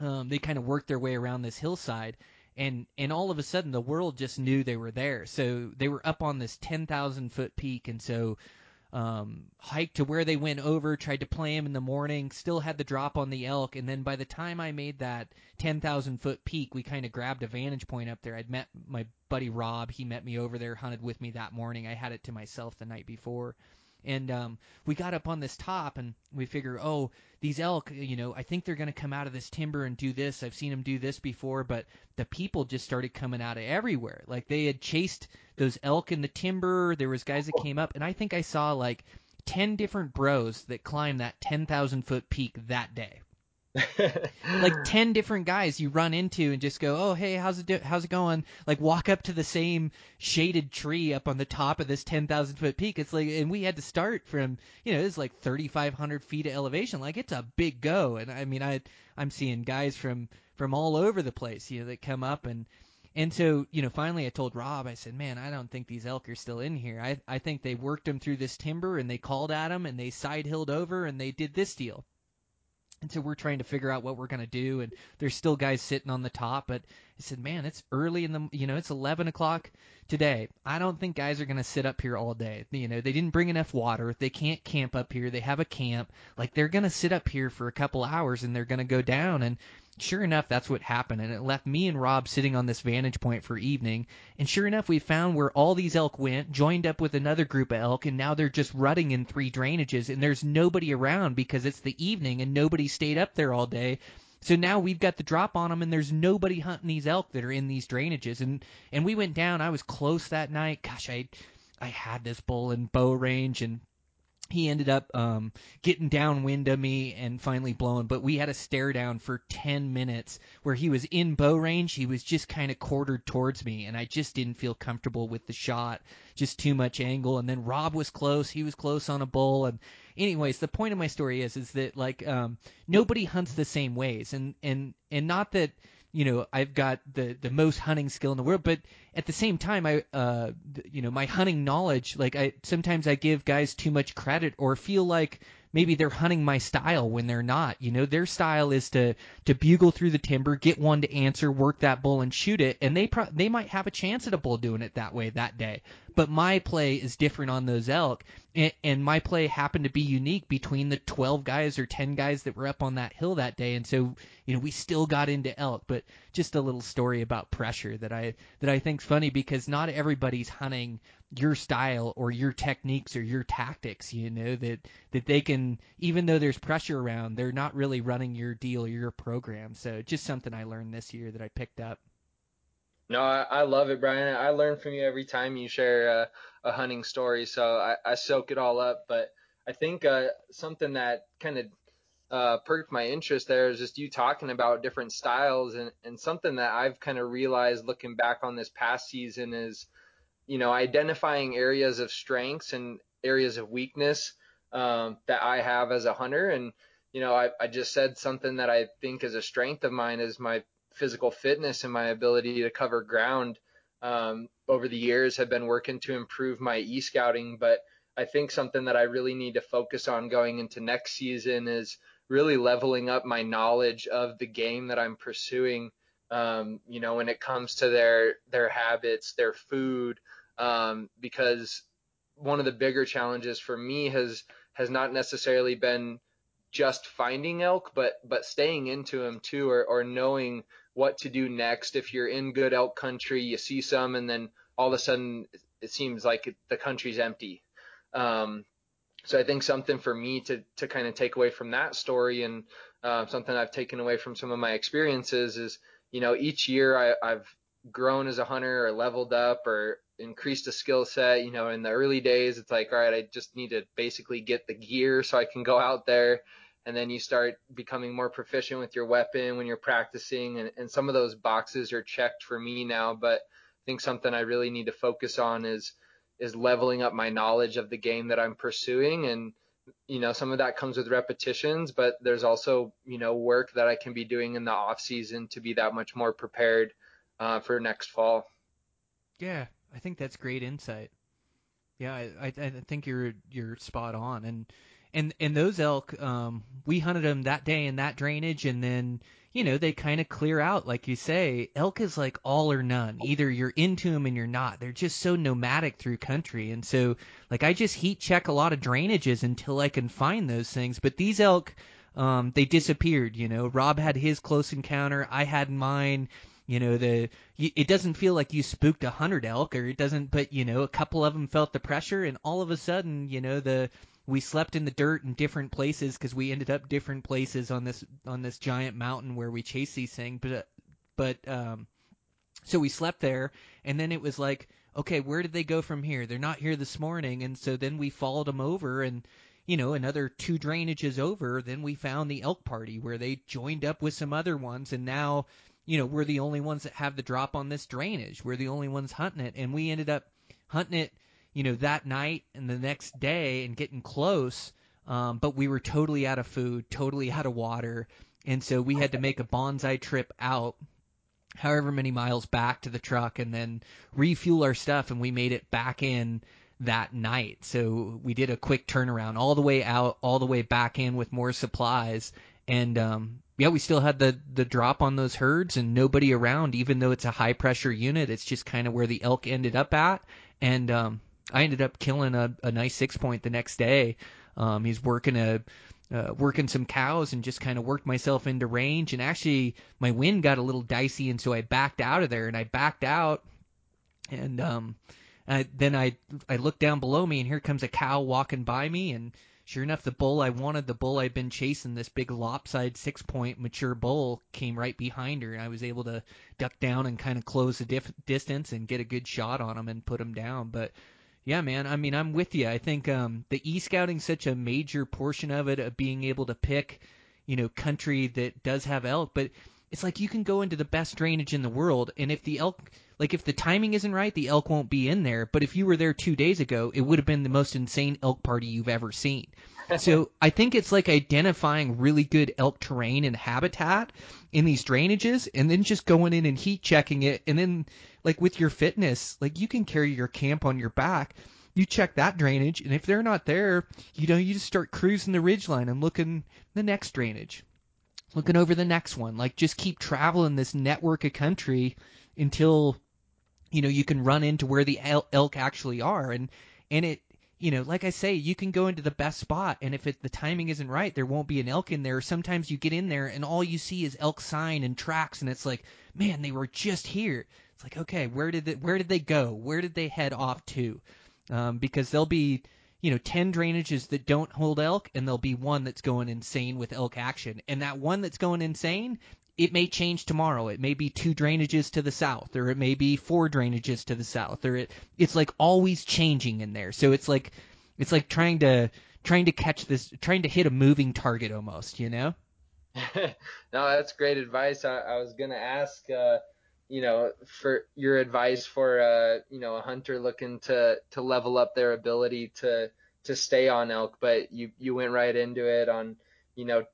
um, they kind of worked their way around this hillside and and all of a sudden the world just knew they were there. So they were up on this 10,000 foot peak, and so um, hiked to where they went over, tried to play them in the morning, still had the drop on the elk, and then by the time I made that 10,000 foot peak, we kind of grabbed a vantage point up there. I'd met my buddy Rob, he met me over there, hunted with me that morning. I had it to myself the night before. And um, we got up on this top and we figure, oh, these elk, you know, I think they're going to come out of this timber and do this. I've seen them do this before, but the people just started coming out of everywhere. Like they had chased those elk in the timber. There was guys that came up, and I think I saw like ten different bros that climbed that ten thousand foot peak that day. like 10 different guys you run into and just go, "Oh, hey, how's it do- how's it going?" Like walk up to the same shaded tree up on the top of this 10,000 foot peak. It's like and we had to start from, you know, it's like 3500 feet of elevation. Like it's a big go. And I mean, I I'm seeing guys from from all over the place, you know, that come up and and so, you know, finally I told Rob, I said, man, I don't think these elk are still in here. I, I think they worked them through this timber and they called at them and they side hilled over and they did this deal. And so we're trying to figure out what we're going to do. And there's still guys sitting on the top. But I said, man, it's early in the, you know, it's 11 o'clock today. I don't think guys are going to sit up here all day. You know, they didn't bring enough water. They can't camp up here. They have a camp. Like they're going to sit up here for a couple hours and they're going to go down. And sure enough, that's what happened, and it left me and Rob sitting on this vantage point for evening. And sure enough, we found where all these elk went, joined up with another group of elk, and now they're just rutting in three drainages, and there's nobody around because it's the evening and nobody stayed up there all day. So now we've got the drop on them, and there's nobody hunting these elk that are in these drainages. And and we went down. I was close that night. Gosh, I I had this bull in bow range, and he ended up um, getting downwind of me and finally blowing. But we had a stare down for 10 minutes where he was in bow range. He was just kind of quartered towards me, and I just didn't feel comfortable with the shot. Just too much angle. And then Rob was close. He was close on a bull. And anyways, the point of my story is is that like um, nobody hunts the same ways, and and and not that you know I've got the the most hunting skill in the world, but at the same time I uh you know my hunting knowledge like I sometimes I give guys too much credit or feel like maybe they're hunting my style when they're not. You know, their style is to to bugle through the timber, get one to answer, work that bull and shoot it, and they pro- they might have a chance at a bull doing it that way that day. But my play is different on those elk, and, and my play happened to be unique between the 12 guys or 10 guys that were up on that hill that day, and so you know we still got into elk. But just a little story about pressure that I that I think's funny because not everybody's hunting your style or your techniques or your tactics you know that that they can even though there's pressure around they're not really running your deal or your program so just something i learned this year that i picked up no I, I love it brian i learn from you every time you share a, a hunting story so I, I soak it all up but i think uh, something that kind of uh, perked my interest there is just you talking about different styles and, and something that I've kind of realized looking back on this past season is you know, identifying areas of strengths and areas of weakness um, that I have as a hunter. And, you know, I, I just said something that I think is a strength of mine is my physical fitness and my ability to cover ground. Um, over the years have been working to improve my e-scouting, but I think something that I really need to focus on going into next season is really leveling up my knowledge of the game that I'm pursuing. Um, you know, when it comes to their their habits, their food, um, because one of the bigger challenges for me has has not necessarily been just finding elk, but but staying into them too, or or knowing what to do next. If you're in good elk country, you see some, and then all of a sudden it seems like the country's empty. Um, so I think something for me to to kind of take away from that story and uh, something I've taken away from some of my experiences is, you know, each year I, I've grown as a hunter or leveled up or increased a skill set. You know, in the early days, it's like, all right, I just need to basically get the gear so I can go out there. And then you start becoming more proficient with your weapon when you're practicing. And, and some of those boxes are checked for me now. But I think something I really need to focus on is is leveling up my knowledge of the game that I'm pursuing and you know some of that comes with repetitions but there's also you know work that I can be doing in the off season to be that much more prepared uh, for next fall yeah I think that's great insight yeah I, I, I think you're you're spot on and and and those elk um we hunted them that day in that drainage and then you know, they kind of clear out, like you say. Elk is like all or none. Either you're into them and you're not. They're just so nomadic through country. And so, like, I just heat check a lot of drainages until I can find those things. But these elk, um, they disappeared, you know. Rob had his close encounter. I had mine. You know, the it doesn't feel like you spooked a hundred elk, or it doesn't, but you know, a couple of them felt the pressure, and all of a sudden, you know, the we slept in the dirt in different places because we ended up different places on this on this giant mountain where we chase these things. But but um, so we slept there, and then it was like, okay, where did they go from here? They're not here this morning, and so then we followed them over, and you know, another two drainages over, then we found the elk party where they joined up with some other ones, and now you know we're the only ones that have the drop on this drainage. We're the only ones hunting it, and we ended up hunting it you know, that night and the next day and getting close. Um, but we were totally out of food, totally out of water. And so we had to make a bonsai trip out, however many miles back to the truck and then refuel our stuff. And we made it back in that night. So we did a quick turnaround all the way out, all the way back in with more supplies. And, um, yeah, we still had the, the drop on those herds and nobody around, even though it's a high pressure unit. It's just kind of where the elk ended up at. And, um, I ended up killing a, a nice six point the next day. Um, he's working a uh, working some cows and just kind of worked myself into range. And actually, my wind got a little dicey, and so I backed out of there. And I backed out, and um, I, then I I looked down below me, and here comes a cow walking by me, and sure enough, the bull I wanted, the bull I'd been chasing, this big lopsided six point mature bull, came right behind her, and I was able to duck down and kind of close the dif- distance and get a good shot on him and put him down. But yeah, man. I mean, I'm with you. I think um, the e-scouting such a major portion of it, of being able to pick, you know, country that does have elk, but it's like you can go into the best drainage in the world, and if the elk, like if the timing isn't right, the elk won't be in there. But if you were there two days ago, it would have been the most insane elk party you've ever seen. so I think it's like identifying really good elk terrain and habitat in these drainages, and then just going in and heat checking it, and then like with your fitness, like you can carry your camp on your back. You check that drainage, and if they're not there, you know, you just start cruising the ridgeline and looking the next drainage, looking over the next one. Like just keep traveling this network of country until you know you can run into where the elk actually are, and and it you know, like I say, you can go into the best spot, and if it, the timing isn't right, there won't be an elk in there. Sometimes you get in there, and all you see is elk sign and tracks, and it's like, man, they were just here. It's like, okay, where did they, where did they go? Where did they head off to? Um, because there'll be, you know, ten drainages that don't hold elk, and there'll be one that's going insane with elk action, and that one that's going insane, it may change tomorrow. It may be two drainages to the south, or it may be four drainages to the south, or it, it's like always changing in there. So it's like, it's like trying to trying to catch this, trying to hit a moving target almost, you know. no, that's great advice. I, I was gonna ask. Uh, you know, for your advice for uh, you know, a hunter looking to to level up their ability to to stay on elk, but you you went right into it on, you know,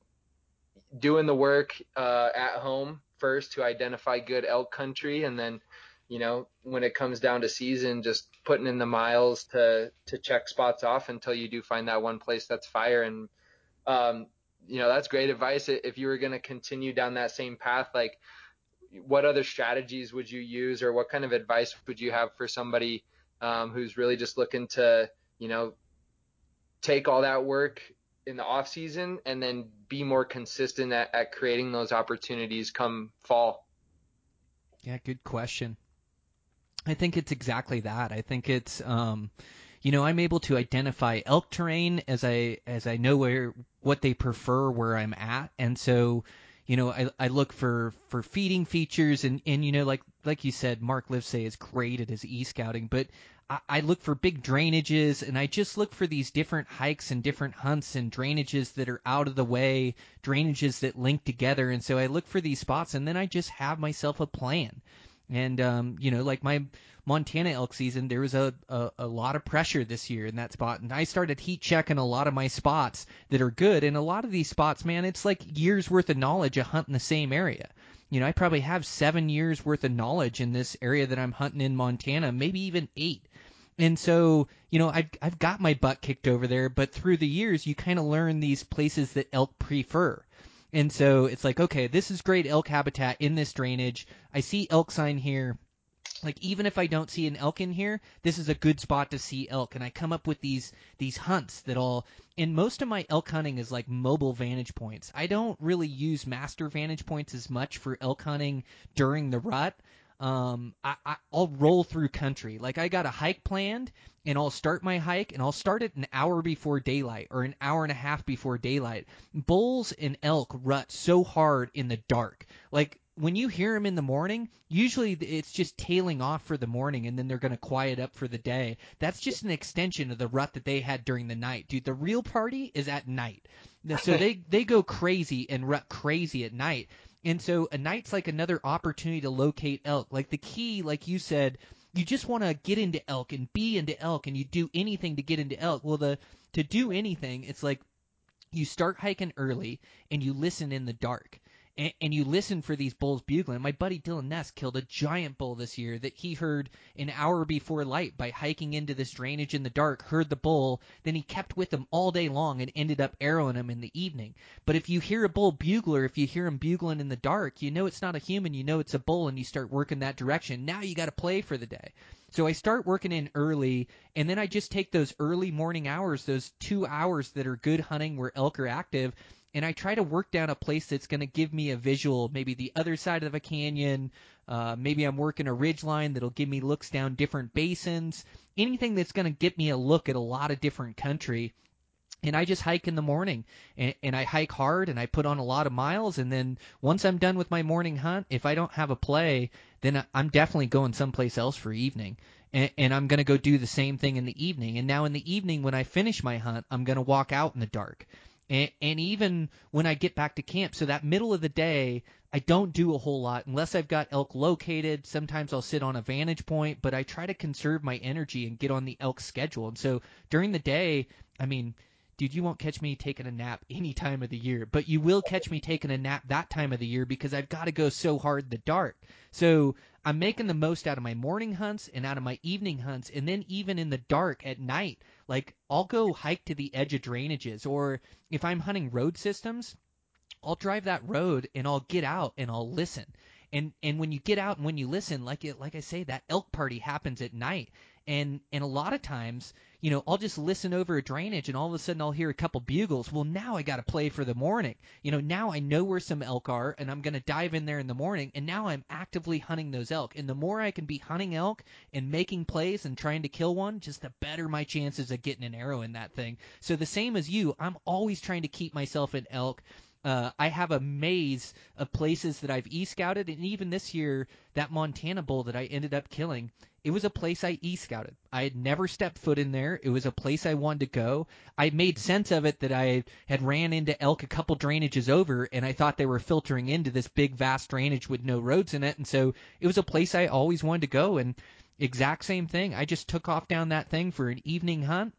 doing the work uh, at home first to identify good elk country, and then, you know, when it comes down to season, just putting in the miles to to check spots off until you do find that one place that's fire. And um, you know, that's great advice. If you were going to continue down that same path, like what other strategies would you use or what kind of advice would you have for somebody um, who's really just looking to you know take all that work in the off season and then be more consistent at, at creating those opportunities come fall? Yeah good question. I think it's exactly that. I think it's um you know, I'm able to identify elk terrain as I as I know where what they prefer where I'm at, and so you know, I, I look for, for feeding features and, and, you know, like, like you said, Mark Livesay is great at his e-scouting, but I, I look for big drainages and I just look for these different hikes and different hunts and drainages that are out of the way, drainages that link together. And so I look for these spots and then I just have myself a plan. And um, you know, like my Montana elk season, there was a, a a lot of pressure this year in that spot, and I started heat checking a lot of my spots that are good. And a lot of these spots, man, it's like years worth of knowledge of hunting the same area. You know, I probably have seven years worth of knowledge in this area that I'm hunting in Montana, maybe even eight. And so, you know, I've I've got my butt kicked over there, but through the years, you kind of learn these places that elk prefer. And so it's like, okay, this is great elk habitat in this drainage. I see elk sign here. Like even if I don't see an elk in here, this is a good spot to see elk. And I come up with these these hunts that all and most of my elk hunting is like mobile vantage points. I don't really use master vantage points as much for elk hunting during the rut um, I, I I'll roll through country. Like I got a hike planned, and I'll start my hike, and I'll start it an hour before daylight or an hour and a half before daylight. Bulls and elk rut so hard in the dark. Like when you hear them in the morning, usually it's just tailing off for the morning and then they're going to quiet up for the day. That's just an extension of the rut that they had during the night. Dude, the real party is at night. So they they go crazy and rut crazy at night. And so a night's like another opportunity to locate elk. Like the key, like you said, you just want to get into elk and be into elk and you do anything to get into elk. Well, the to do anything, it's like you start hiking early and you listen in the dark and, and you listen for these bulls bugling. My buddy Dylan Ness killed a giant bull this year that he heard an hour before light by hiking into this drainage in the dark, heard the bull, then he kept with him all day long and ended up arrowing him in the evening. But if you hear a bull bugler, if you hear him bugling in the dark, you know it's not a human, you know it's a bull, and you start working that direction. Now you got to play for the day. So I start working in early, and then I just take those early morning hours, those two hours that are good hunting where elk are active, and I try to work down a place that's going to give me a visual, maybe the other side of a canyon. Uh, maybe I'm working a ridge line that'll give me looks down different basins. Anything that's going to get me a look at a lot of different country. And I just hike in the morning, and, and I hike hard, and I put on a lot of miles. And then once I'm done with my morning hunt, if I don't have a play, then I'm definitely going someplace else for evening and, and I'm going to go do the same thing in the evening. And now in the evening, when I finish my hunt, I'm going to walk out in the dark. And, and even when I get back to camp, so that middle of the day, I don't do a whole lot unless I've got elk located. Sometimes I'll sit on a vantage point, but I try to conserve my energy and get on the elk schedule. And so during the day, I mean, dude, you won't catch me taking a nap any time of the year, but you will catch me taking a nap that time of the year because I've got to go so hard in the dark. So I'm making the most out of my morning hunts and out of my evening hunts, and then even in the dark at night, like I'll go hike to the edge of drainages, or if I'm hunting road systems, I'll drive that road and I'll get out and I'll listen. And and when you get out and when you listen, like it, like I say, that elk party happens at night. And and a lot of times, you know, I'll just listen over a drainage and all of a sudden I'll hear a couple bugles. Well, now I got to play for the morning. You know, now I know where some elk are and I'm going to dive in there in the morning and now I'm actively hunting those elk. And the more I can be hunting elk and making plays and trying to kill one, just the better my chances of getting an arrow in that thing. So the same as you, I'm always trying to keep myself in elk uh, I have a maze of places that I've e-scouted, and even this year, that Montana bull that I ended up killing, it was a place I e-scouted. I had never stepped foot in there. It was a place I wanted to go. I made sense of it that I had ran into elk a couple drainages over, and I thought they were filtering into this big, vast drainage with no roads in it, and so it was a place I always wanted to go. And exact same thing. I just took off down that thing for an evening hunt,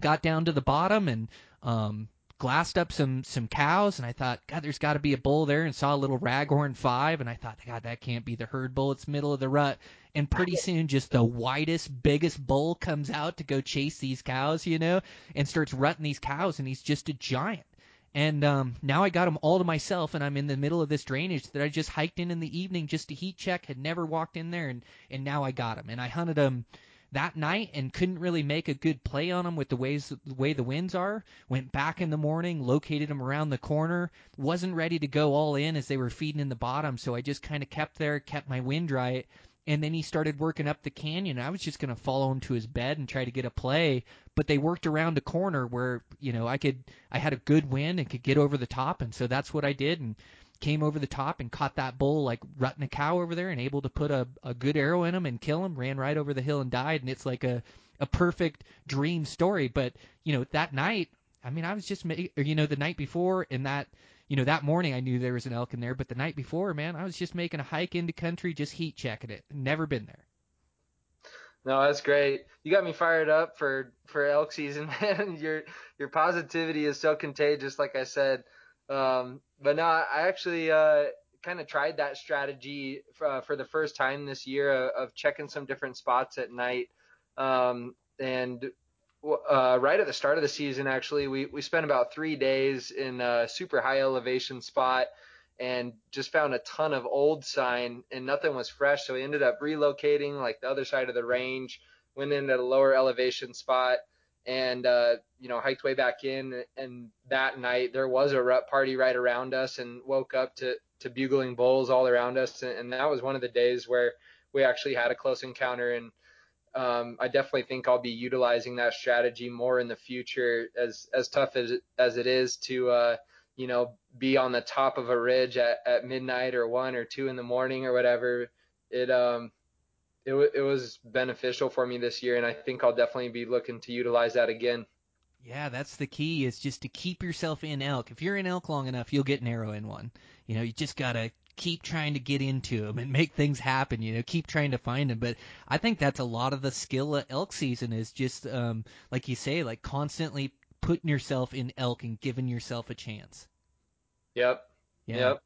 got down to the bottom, and um, glassed up some some cows and I thought, God, there's got to be a bull there, and saw a little raghorn five, and I thought, God, that can't be the herd bull. It's middle of the rut, and pretty soon, just the widest, biggest bull comes out to go chase these cows, you know, and starts rutting these cows, and he's just a giant. And um, now I got him all to myself, and I'm in the middle of this drainage that I just hiked in in the evening just to heat check. Had never walked in there, and and now I got him, and I hunted him that night and couldn't really make a good play on them with the ways the way the winds are. Went back in the morning, located them around the corner. Wasn't ready to go all in as they were feeding in the bottom, so I just kind of kept there, kept my wind right, and then he started working up the canyon. I was just going to follow him to his bed and try to get a play, but they worked around a corner where, you know, I could I had a good wind and could get over the top and so that's what I did and came over the top and caught that bull like rutting a cow over there and able to put a, a good arrow in him and kill him, ran right over the hill and died and it's like a a perfect dream story, but you know, that night I mean, I was just, you know, the night before and that, you know, that morning I knew there was an elk in there, but the night before, man, I was just making a hike into country, just heat checking it. Never been there. No, that's great. You got me fired up for for elk season, man. your your positivity is so contagious, like I said. Um, but no, I actually uh, kind of tried that strategy for, uh, for the first time this year of, of checking some different spots at night. Um, and uh, right at the start of the season, actually, we, we spent about three days in a super high elevation spot and just found a ton of old sign and nothing was fresh. So we ended up relocating like the other side of the range, went in at a lower elevation spot and, uh, you know, hiked way back in. And that night there was a rut party right around us and woke up to, to bugling bulls all around us. And, and that was one of the days where we actually had a close encounter and, um, I definitely think I'll be utilizing that strategy more in the future. As as tough as as it is to uh, you know be on the top of a ridge at, at midnight or one or two in the morning or whatever, it um it it was beneficial for me this year, and I think I'll definitely be looking to utilize that again. Yeah, that's the key is just to keep yourself in elk. If you're in elk long enough, you'll get an arrow in one. You know, you just gotta keep trying to get into them and make things happen. You know, keep trying to find them. But I think that's a lot of the skill of elk season is just, um, like you say, like constantly putting yourself in elk and giving yourself a chance. Yep. Yeah. Yep.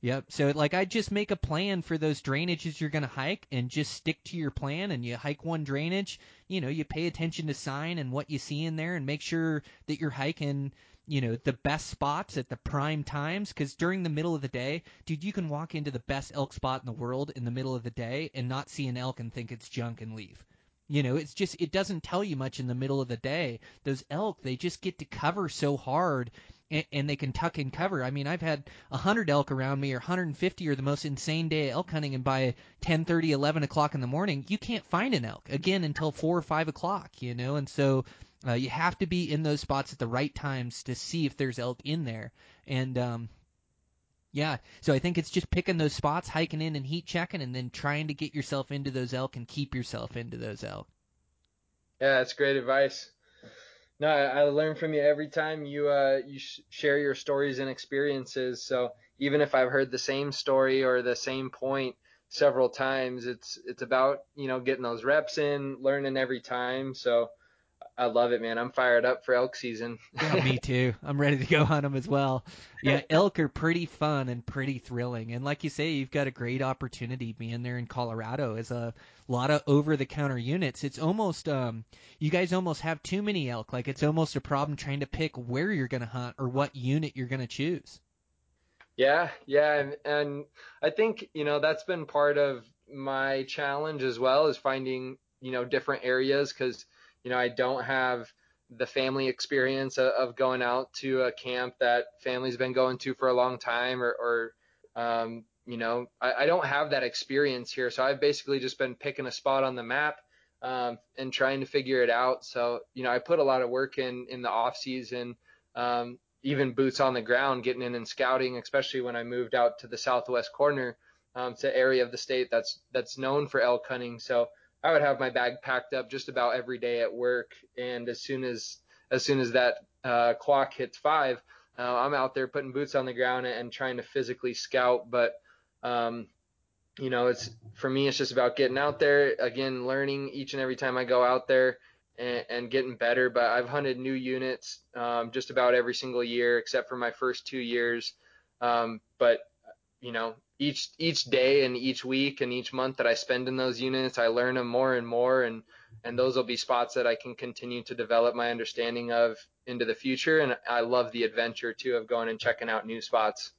Yep. So like I just make a plan for those drainages you're going to hike and just stick to your plan and you hike one drainage, you know, you pay attention to sign and what you see in there and make sure that you're hiking you know the best spots at the prime times? Because during the middle of the day dude you can walk into the best elk spot in the world in the middle of the day and not see an elk and think it's junk and leave. You know it's just it doesn't tell you much in the middle of the day. Those elk they just get to cover so hard and, and they can tuck and cover. I mean i've had a 100 elk around me or 150 or the most insane day of elk hunting and by 10:30 11 o'clock in the morning you can't find an elk again until 4 or 5 o'clock you know? And so uh, you have to be in those spots at the right times to see if there's elk in there. And um, yeah, so I think it's just picking those spots, hiking in and heat checking, and then trying to get yourself into those elk and keep yourself into those elk. Yeah, that's great advice. No, I, I learn from you every time you uh, you sh- share your stories and experiences. So even if I've heard the same story or the same point several times, it's it's about you know getting those reps in, learning every time. So I love it, man. I'm fired up for elk season. yeah, me too. I'm ready to go hunt them as well. Yeah, elk are pretty fun and pretty thrilling. And like you say, you've got a great opportunity being there in Colorado as a lot of over the counter units. It's almost um you guys almost have too many elk. Like it's almost a problem trying to pick where you're going to hunt or what unit you're going to choose. Yeah, yeah, and, and I think, you know, that's been part of my challenge as well is finding, you know, different areas cuz you know, I don't have the family experience of, going out to a camp that family's been going to for a long time or, or um, you know, I, I don't have that experience here. So I've basically just been picking a spot on the map um, and trying to figure it out. So, you know, I put a lot of work in in the off season, um, even boots on the ground, getting in and scouting, especially when I moved out to the southwest corner. Um, to area of the state that's that's known for elk hunting. So I would have my bag packed up just about every day at work, and as soon as as soon as that uh, clock hits five, uh, I'm out there putting boots on the ground and trying to physically scout. But um, you know, it's for me, it's just about getting out there again, learning each and every time I go out there. And, and getting better, but I've hunted new units um, just about every single year, except for my first two years. Um, but you know, each each day and each week and each month that I spend in those units, I learn them more and more, and and those will be spots that I can continue to develop my understanding of into the future. And I love the adventure too of going and checking out new spots.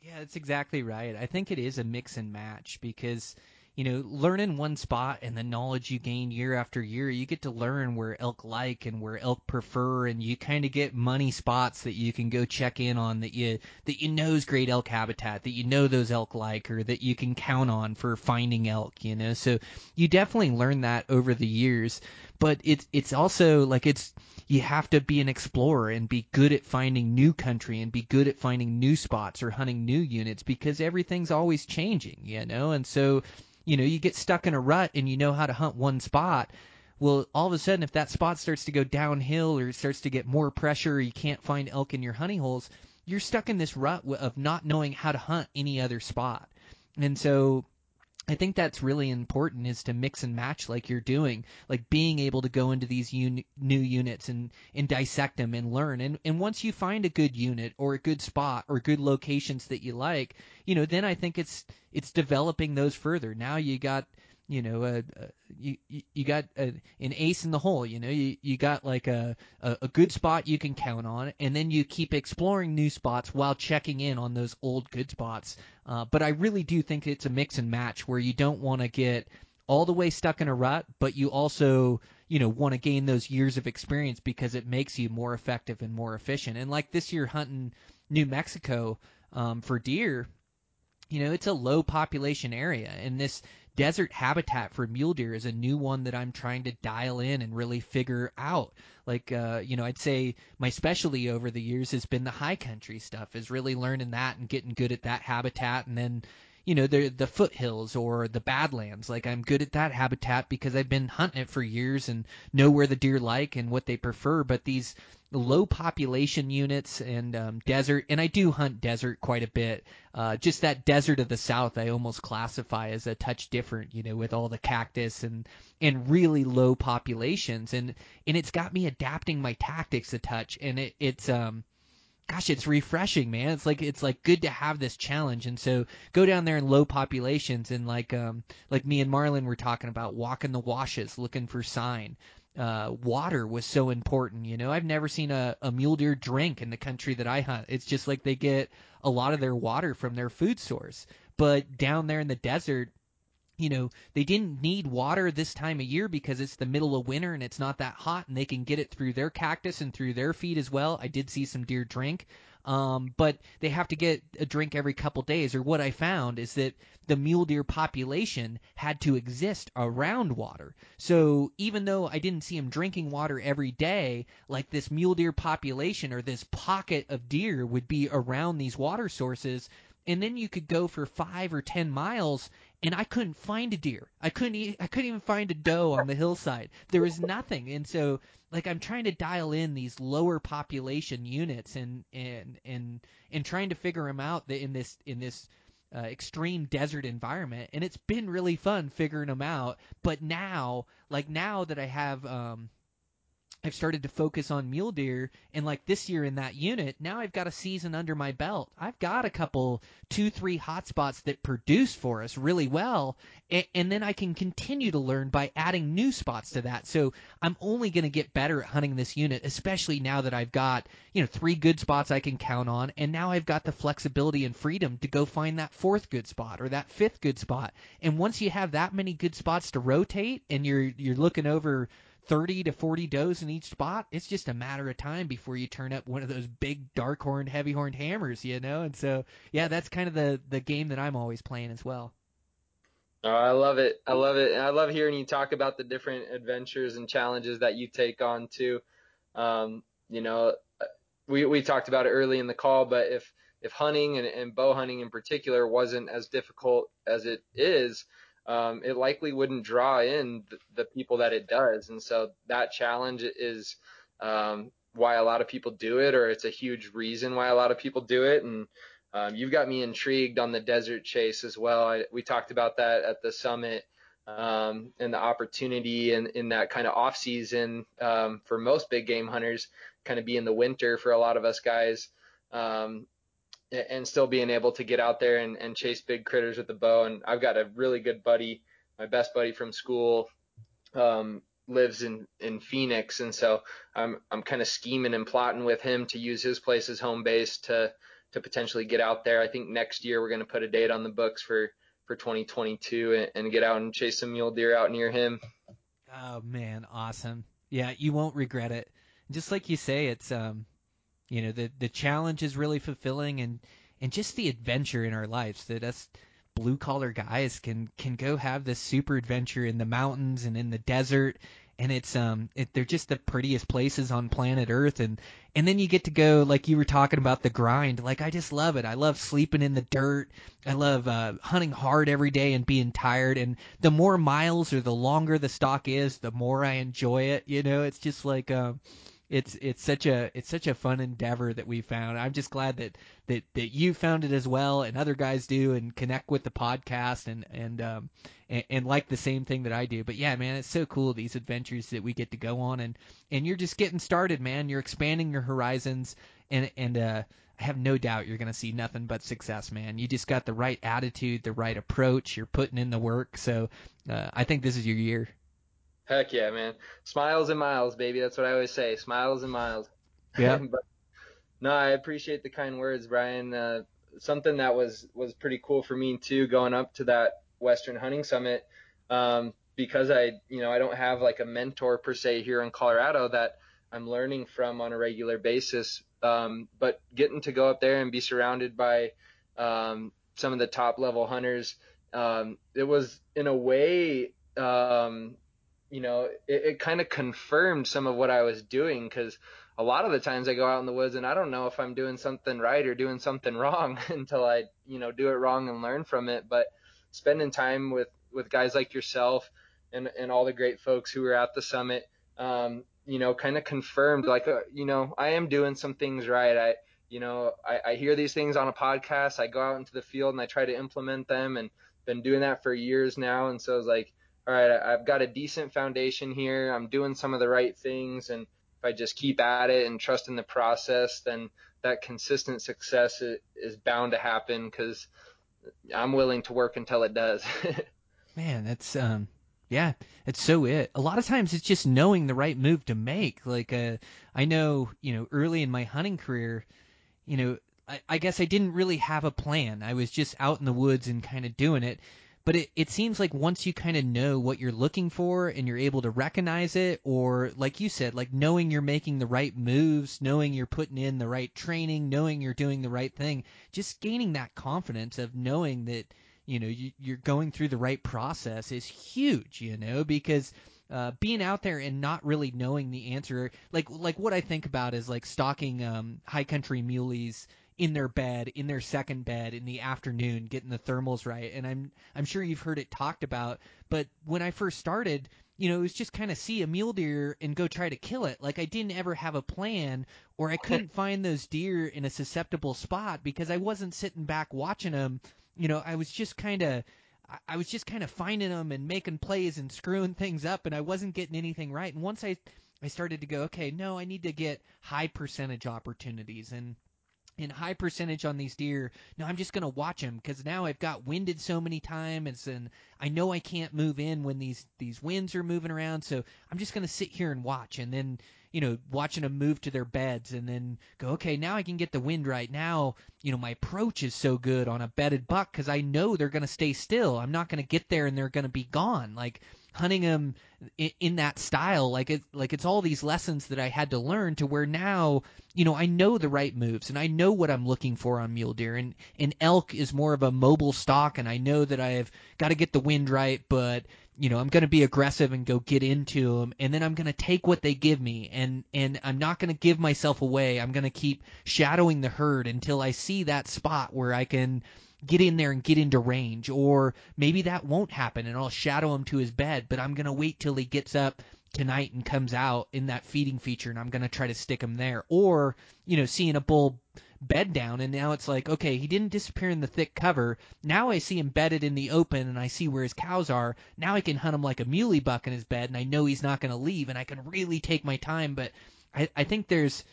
Yeah, that's exactly right. I think it is a mix and match because you know, learn in one spot and the knowledge you gain year after year, you get to learn where elk like and where elk prefer, and you kind of get money spots that you can go check in on that you that you know is great elk habitat, that you know those elk like, or that you can count on for finding elk. You know, so you definitely learn that over the years. But it's it's also like it's you have to be an explorer and be good at finding new country and be good at finding new spots or hunting new units because everything's always changing, you know, and so you know, you get stuck in a rut and you know how to hunt one spot. Well, all of a sudden, if that spot starts to go downhill or it starts to get more pressure, or you can't find elk in your hunting holes, you're stuck in this rut of not knowing how to hunt any other spot. And so I think that's really important is to mix and match like you're doing, like being able to go into these un- new units and, and dissect them and learn. And, and once you find a good unit or a good spot or good locations that you like, you know, then I think it's, it's developing those further. Now you got, you know, uh, uh, you you got a, an ace in the hole. You know, you you got like a, a a good spot you can count on, and then you keep exploring new spots while checking in on those old good spots. Uh, but I really do think it's a mix and match where you don't want to get all the way stuck in a rut, but you also you know want to gain those years of experience because it makes you more effective and more efficient. And like this year hunting New Mexico um, for deer, you know, it's a low population area, and this desert habitat for mule deer is a new one that I'm trying to dial in and really figure out. Like, uh, you know, I'd say my specialty over the years has been the high country stuff, is really learning that and getting good at that habitat, and then you know the the foothills or the badlands. Like i'm good at that habitat because i've been hunting it for years and know where the deer like and what they prefer. But these low population units and um, desert and i do hunt desert quite a bit uh, just that desert of the south i almost classify as a touch different you know with all the cactus and and really low populations. And and it's got me adapting my tactics a touch. And it it's um gosh, it's refreshing, man. It's like it's like good to have this challenge. And so go down there in low populations and like um like me and Marlon were talking about walking the washes, looking for sign. Uh, water was so important, you know. I've never seen a, a mule deer drink in the country that I hunt. It's just like they get a lot of their water from their food source. But down there in the desert, you know, they didn't need water this time of year because it's the middle of winter and it's not that hot and they can get it through their cactus and through their feed as well. I did see some deer drink. Um, but they have to get a drink every couple days. Or what I found is that the mule deer population had to exist around water. So even though I didn't see them drinking water every day, like this mule deer population or this pocket of deer would be around these water sources, and then you could go for five or ten miles and I couldn't find a deer. I couldn't e- I couldn't even find a doe on the hillside. There was nothing. And so like I'm trying to dial in these lower population units and and and and trying to figure them out in this in this uh, extreme desert environment and it's been really fun figuring them out but now like now that I have um I've started to focus on mule deer and like this year in that unit, now I've got a season under my belt. I've got a couple, two, three hotspots that produce for us really well. And, and then I can continue to learn by adding new spots to that. So I'm only going to get better at hunting this unit, especially now that I've got, you know, three good spots I can count on. And now I've got the flexibility and freedom to go find that fourth good spot or that fifth good spot. And once you have that many good spots to rotate and you're, you're looking over 30 to 40 does in each spot, it's just a matter of time before you turn up one of those big dark horned, heavy horned hammers, you know? And so, yeah, that's kind of the, the game that I'm always playing as well. Oh, I love it. I love it. And I love hearing you talk about the different adventures and challenges that you take on too. Um, you know, we, we talked about it early in the call, but if, if hunting and, and bow hunting in particular wasn't as difficult as it is, um, it likely wouldn't draw in the, the, people that it does. And so that challenge is um, why a lot of people do it, or it's a huge reason why a lot of people do it. And um, you've got me intrigued on the desert chase as well. I, we talked about that at the summit. Um, and the opportunity in, in that kind of off season um, for most big game hunters, kind of be in the winter for a lot of us guys. Um, and still being able to get out there and, and chase big critters with the bow. And I've got a really good buddy, my best buddy from school, um, lives in, in Phoenix. And so I'm, I'm kind of scheming and plotting with him to use his place as home base to, to potentially get out there. I think next year we're going to put a date on the books for, for 2022 and, and get out and chase some mule deer out near him. Oh man, awesome. Yeah, you won't regret it. Just like you say, it's um, you know, the the challenge is really fulfilling and and just the adventure in our lives that us blue collar guys can can go have this super adventure in the mountains and in the desert. And it's um it, they're just the prettiest places on planet earth. And and then you get to go like you were talking about the grind. Like i just love it. I love sleeping in the dirt. I love uh hunting hard every day and being tired. And the more miles or the longer the stock is the more i enjoy it you know? It's just like um it's it's such a it's such a fun endeavor that we found. I'm just glad that that that you found it as well, and other guys do, and connect with the podcast and and um and, and like the same thing that I do. But yeah, man, it's so cool these adventures that we get to go on, and and you're just getting started, man. You're expanding your horizons, and and uh. I have no doubt you're going to see nothing but success, man. You just got the right attitude, the right approach. You're putting in the work, so uh, I think this is your year. Heck yeah, man. Smiles and miles, baby. That's what I always say. Smiles and miles. Yeah. but no, I appreciate the kind words, Brian. Uh, something that was was pretty cool for me too, going up to that Western Hunting Summit, um, because I, you know, I don't have like a mentor per se here in Colorado that I'm learning from on a regular basis. Um, but getting to go up there and be surrounded by um, some of the top level hunters, um, it was in a way um, you know, it, it kind of confirmed some of what I was doing because a lot of the times I go out in the woods and I don't know if I'm doing something right or doing something wrong until I, you know, do it wrong and learn from it. But spending time with, with guys like yourself and, and all the great folks who were at the summit, um, you know, kind of confirmed like, uh, you know, I am doing some things right. I, you know, I, I hear these things on a podcast. I go out into the field and I try to implement them and been doing that for years now. And so I was like, all right, I've got a decent foundation here. I'm doing some of the right things. And if I just keep at it and trust in the process, then that consistent success is bound to happen because I'm willing to work until it does. Man, that's um yeah, it's so it. A lot of times it's just knowing the right move to make. Like uh I know, you know, early in my hunting career, you know, I, I guess I didn't really have a plan. I was just out in the woods and kind of doing it but it, it seems like once you kind of know what you're looking for and you're able to recognize it or like you said like knowing you're making the right moves knowing you're putting in the right training knowing you're doing the right thing just gaining that confidence of knowing that you know you, you're going through the right process is huge you know because uh, being out there and not really knowing the answer, like like what I think about is like stalking um, high country muleys in their bed, in their second bed in the afternoon, getting the thermals right. And I'm I'm sure you've heard it talked about, but when I first started, you know, it was just kind of see a mule deer and go try to kill it. Like I didn't ever have a plan or I couldn't find those deer in a susceptible spot because I wasn't sitting back watching them. You know, I was just kind of I was just kind of finding them and making plays and screwing things up and I wasn't getting anything right. And once I I started to go, okay, no, I need to get high percentage opportunities and in high percentage on these deer. No, I'm just going to watch them because now I've got winded so many times and I know I can't move in when these these winds are moving around. So I'm just going to sit here and watch and then you know watching them move to their beds and then go okay now I can get the wind right now you know my approach is so good on a bedded buck because I know they're going to stay still. I'm not going to get there and they're going to be gone. Like hunting them in, in that style like it like it's all these lessons that I had to learn to where now you know I know the right moves and I know what I'm looking for on mule deer. And and elk is more of a mobile stock and I know that I've got to get the wind right but you know I'm going to be aggressive and go get into them and then I'm going to take what they give me. And and I'm not going to give myself away. I'm going to keep shadowing the herd until I see that spot where I can get in there and get into range. Or maybe that won't happen and I'll shadow him to his bed, but I'm going to wait till he gets up tonight and comes out in that feeding feature and I'm going to try to stick him there. Or, you know, seeing a bull bed down and now it's like, okay, he didn't disappear in the thick cover. Now I see him bedded in the open and I see where his cows are. Now I can hunt him like a muley buck in his bed and I know he's not going to leave and I can really take my time. But I, I think there's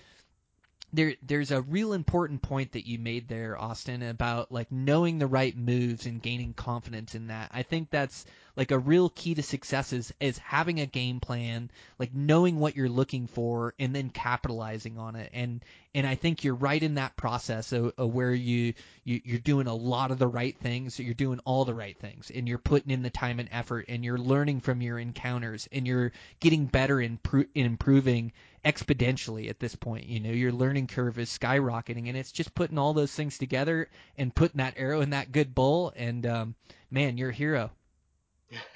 there there's a real important point that you made there, Austin, about like knowing the right moves and gaining confidence in that. I think that's like a real key to success is, is having a game plan, like knowing what you're looking for and then capitalizing on it. And and I think you're right in that process of, of where you, you you're doing a lot of the right things, you're doing all the right things, and you're putting in the time and effort, and you're learning from your encounters, and you're getting better pro- in improving exponentially at this point. You know, your learning curve is skyrocketing, and it's just putting all those things together and putting that arrow in that good bull. And um, man, you're a hero.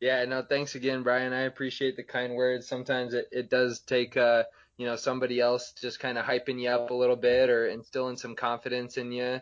yeah, no, thanks again, Brian. I appreciate the kind words. Sometimes it, it does take uh, you know somebody else just kind of hyping you up a little bit or instilling some confidence in you.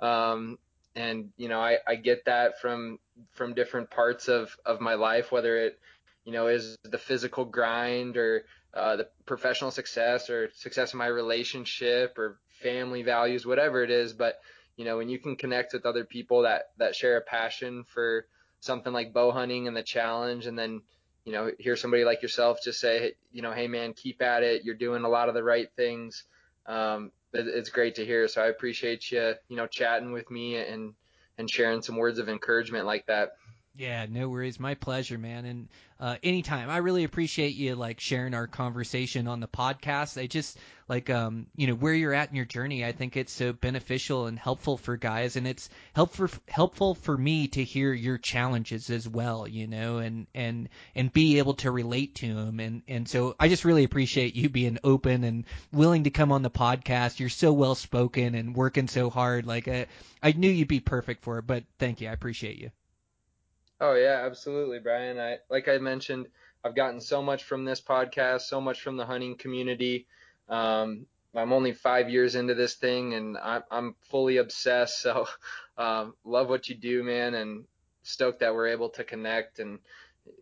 Um, and you know, I, I get that from from different parts of of my life, whether it you know is the physical grind or uh, the professional success or success in my relationship or family values, whatever it is. But you know, when you can connect with other people that that share a passion for something like bow hunting and the challenge, and then you know hear somebody like yourself just say, you know, hey man, keep at it. You're doing a lot of the right things. Um, it, it's great to hear. So I appreciate you, you know, chatting with me and and sharing some words of encouragement like that. Yeah, no worries. My pleasure, man. And uh, anytime. I really appreciate you like sharing our conversation on the podcast. I just like um, you know where you're at in your journey. I think it's so beneficial and helpful for guys, and it's helpful helpful for me to hear your challenges as well. You know, and and and be able to relate to them. And and so I just really appreciate you being open and willing to come on the podcast. You're so well spoken and working so hard. Like I, I knew you'd be perfect for it. But thank you. I appreciate you. Oh yeah, absolutely, Brian. I like I mentioned, I've gotten so much from this podcast, so much from the hunting community. Um, I'm only five years into this thing, and I'm, I'm fully obsessed. So, um, love what you do, man, and stoked that we're able to connect. And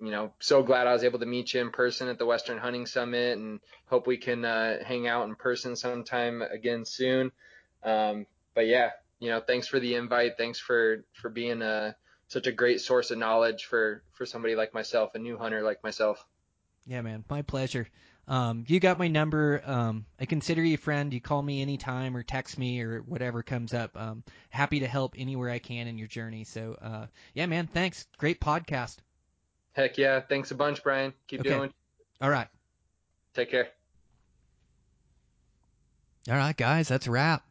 you know, so glad I was able to meet you in person at the Western Hunting Summit, and hope we can uh, hang out in person sometime again soon. Um, but yeah, you know, thanks for the invite. Thanks for for being a such a great source of knowledge for for somebody like myself, a new hunter like myself. Yeah, man, my pleasure. Um, you got my number. Um, I consider you a friend. You call me anytime or text me or whatever comes up. Um, happy to help anywhere I can in your journey. So, uh, yeah, man, thanks. Great podcast. Heck yeah. Thanks a bunch, Brian. Keep Okay. doing. All right. Take care. All right, guys, that's a wrap.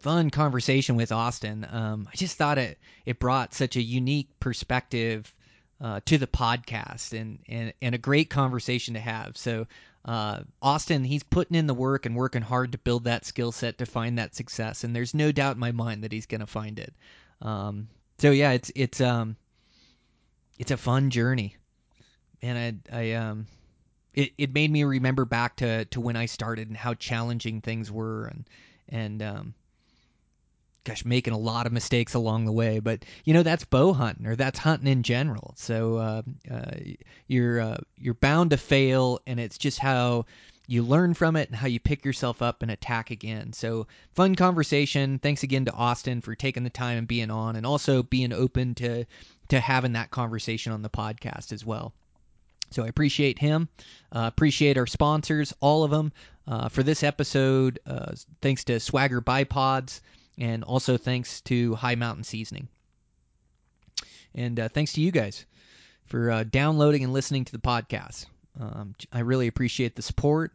Fun conversation with Austin. Um, I just thought it it brought such a unique perspective uh, to the podcast and, and and a great conversation to have. So uh, Austin, he's putting in the work and working hard to build that skill set to find that success, and there's no doubt in my mind that he's going to find it. Um, so yeah, it's it's um it's a fun journey, and I I um it, it made me remember back to, to when I started and how challenging things were and and um, gosh making a lot of mistakes along the way but you know that's bow hunting or that's hunting in general. So uh, uh, you're uh, you're bound to fail and it's just how you learn from it and how you pick yourself up and attack again. So fun conversation. Thanks again to Austin for taking the time and being on and also being open to to having that conversation on the podcast as well. So I appreciate him. Uh, appreciate our sponsors, all of them, uh, for this episode. Uh, thanks to Swagger Bipods, and also thanks to Hi Mountain Seasoning. And uh, thanks to you guys for uh, downloading and listening to the podcast. Um, I really appreciate the support.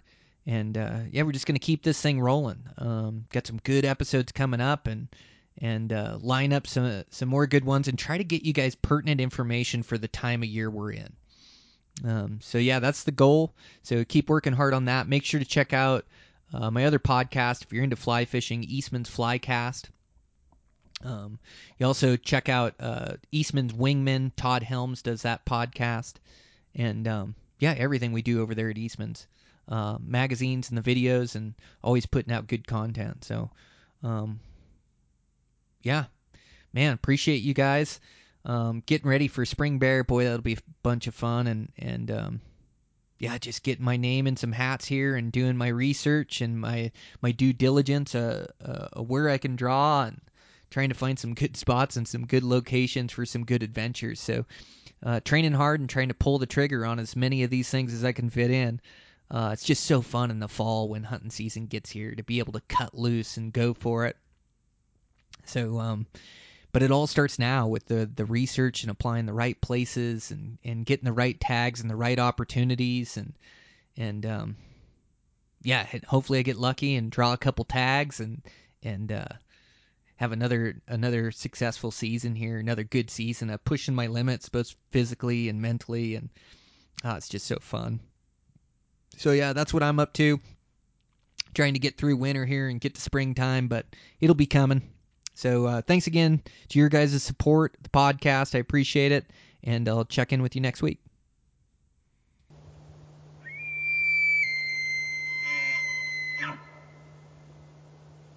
And uh, yeah, we're just going to keep this thing rolling. Um, got some good episodes coming up, and and uh, line up some some more good ones, and try to get you guys pertinent information for the time of year we're in. Um, so yeah, that's the goal. So keep working hard on that. Make sure to check out uh, my other podcast if you're into fly fishing, Eastman's Flycast. Um, you also check out uh, Eastman's Wingman. Todd Helms does that podcast, and um, yeah, everything we do over there at Eastman's uh, magazines and the videos, and always putting out good content. So, um, yeah, man, appreciate you guys um, getting ready for spring bear boy that'll be a bunch of fun and and um, yeah just getting my name in some hats here and doing my research and my my due diligence uh, uh, where i can draw and trying to find some good spots and some good locations for some good adventures so uh, training hard and trying to pull the trigger on as many of these things as i can fit in Uh, it's just so fun in the fall when hunting season gets here to be able to cut loose and go for it. So, um, but it all starts now with the the research and applying the right places and and getting the right tags and the right opportunities and and um, yeah, hopefully I get lucky and draw a couple tags and and uh, have another another successful season here, another good season of pushing my limits both physically and mentally, and uh, it's just so fun. So yeah, that's what I'm up to. Trying to get through winter here and get to springtime, but it'll be coming. So uh, thanks again to your guys' support, the podcast. I appreciate it, and I'll check in with you next week.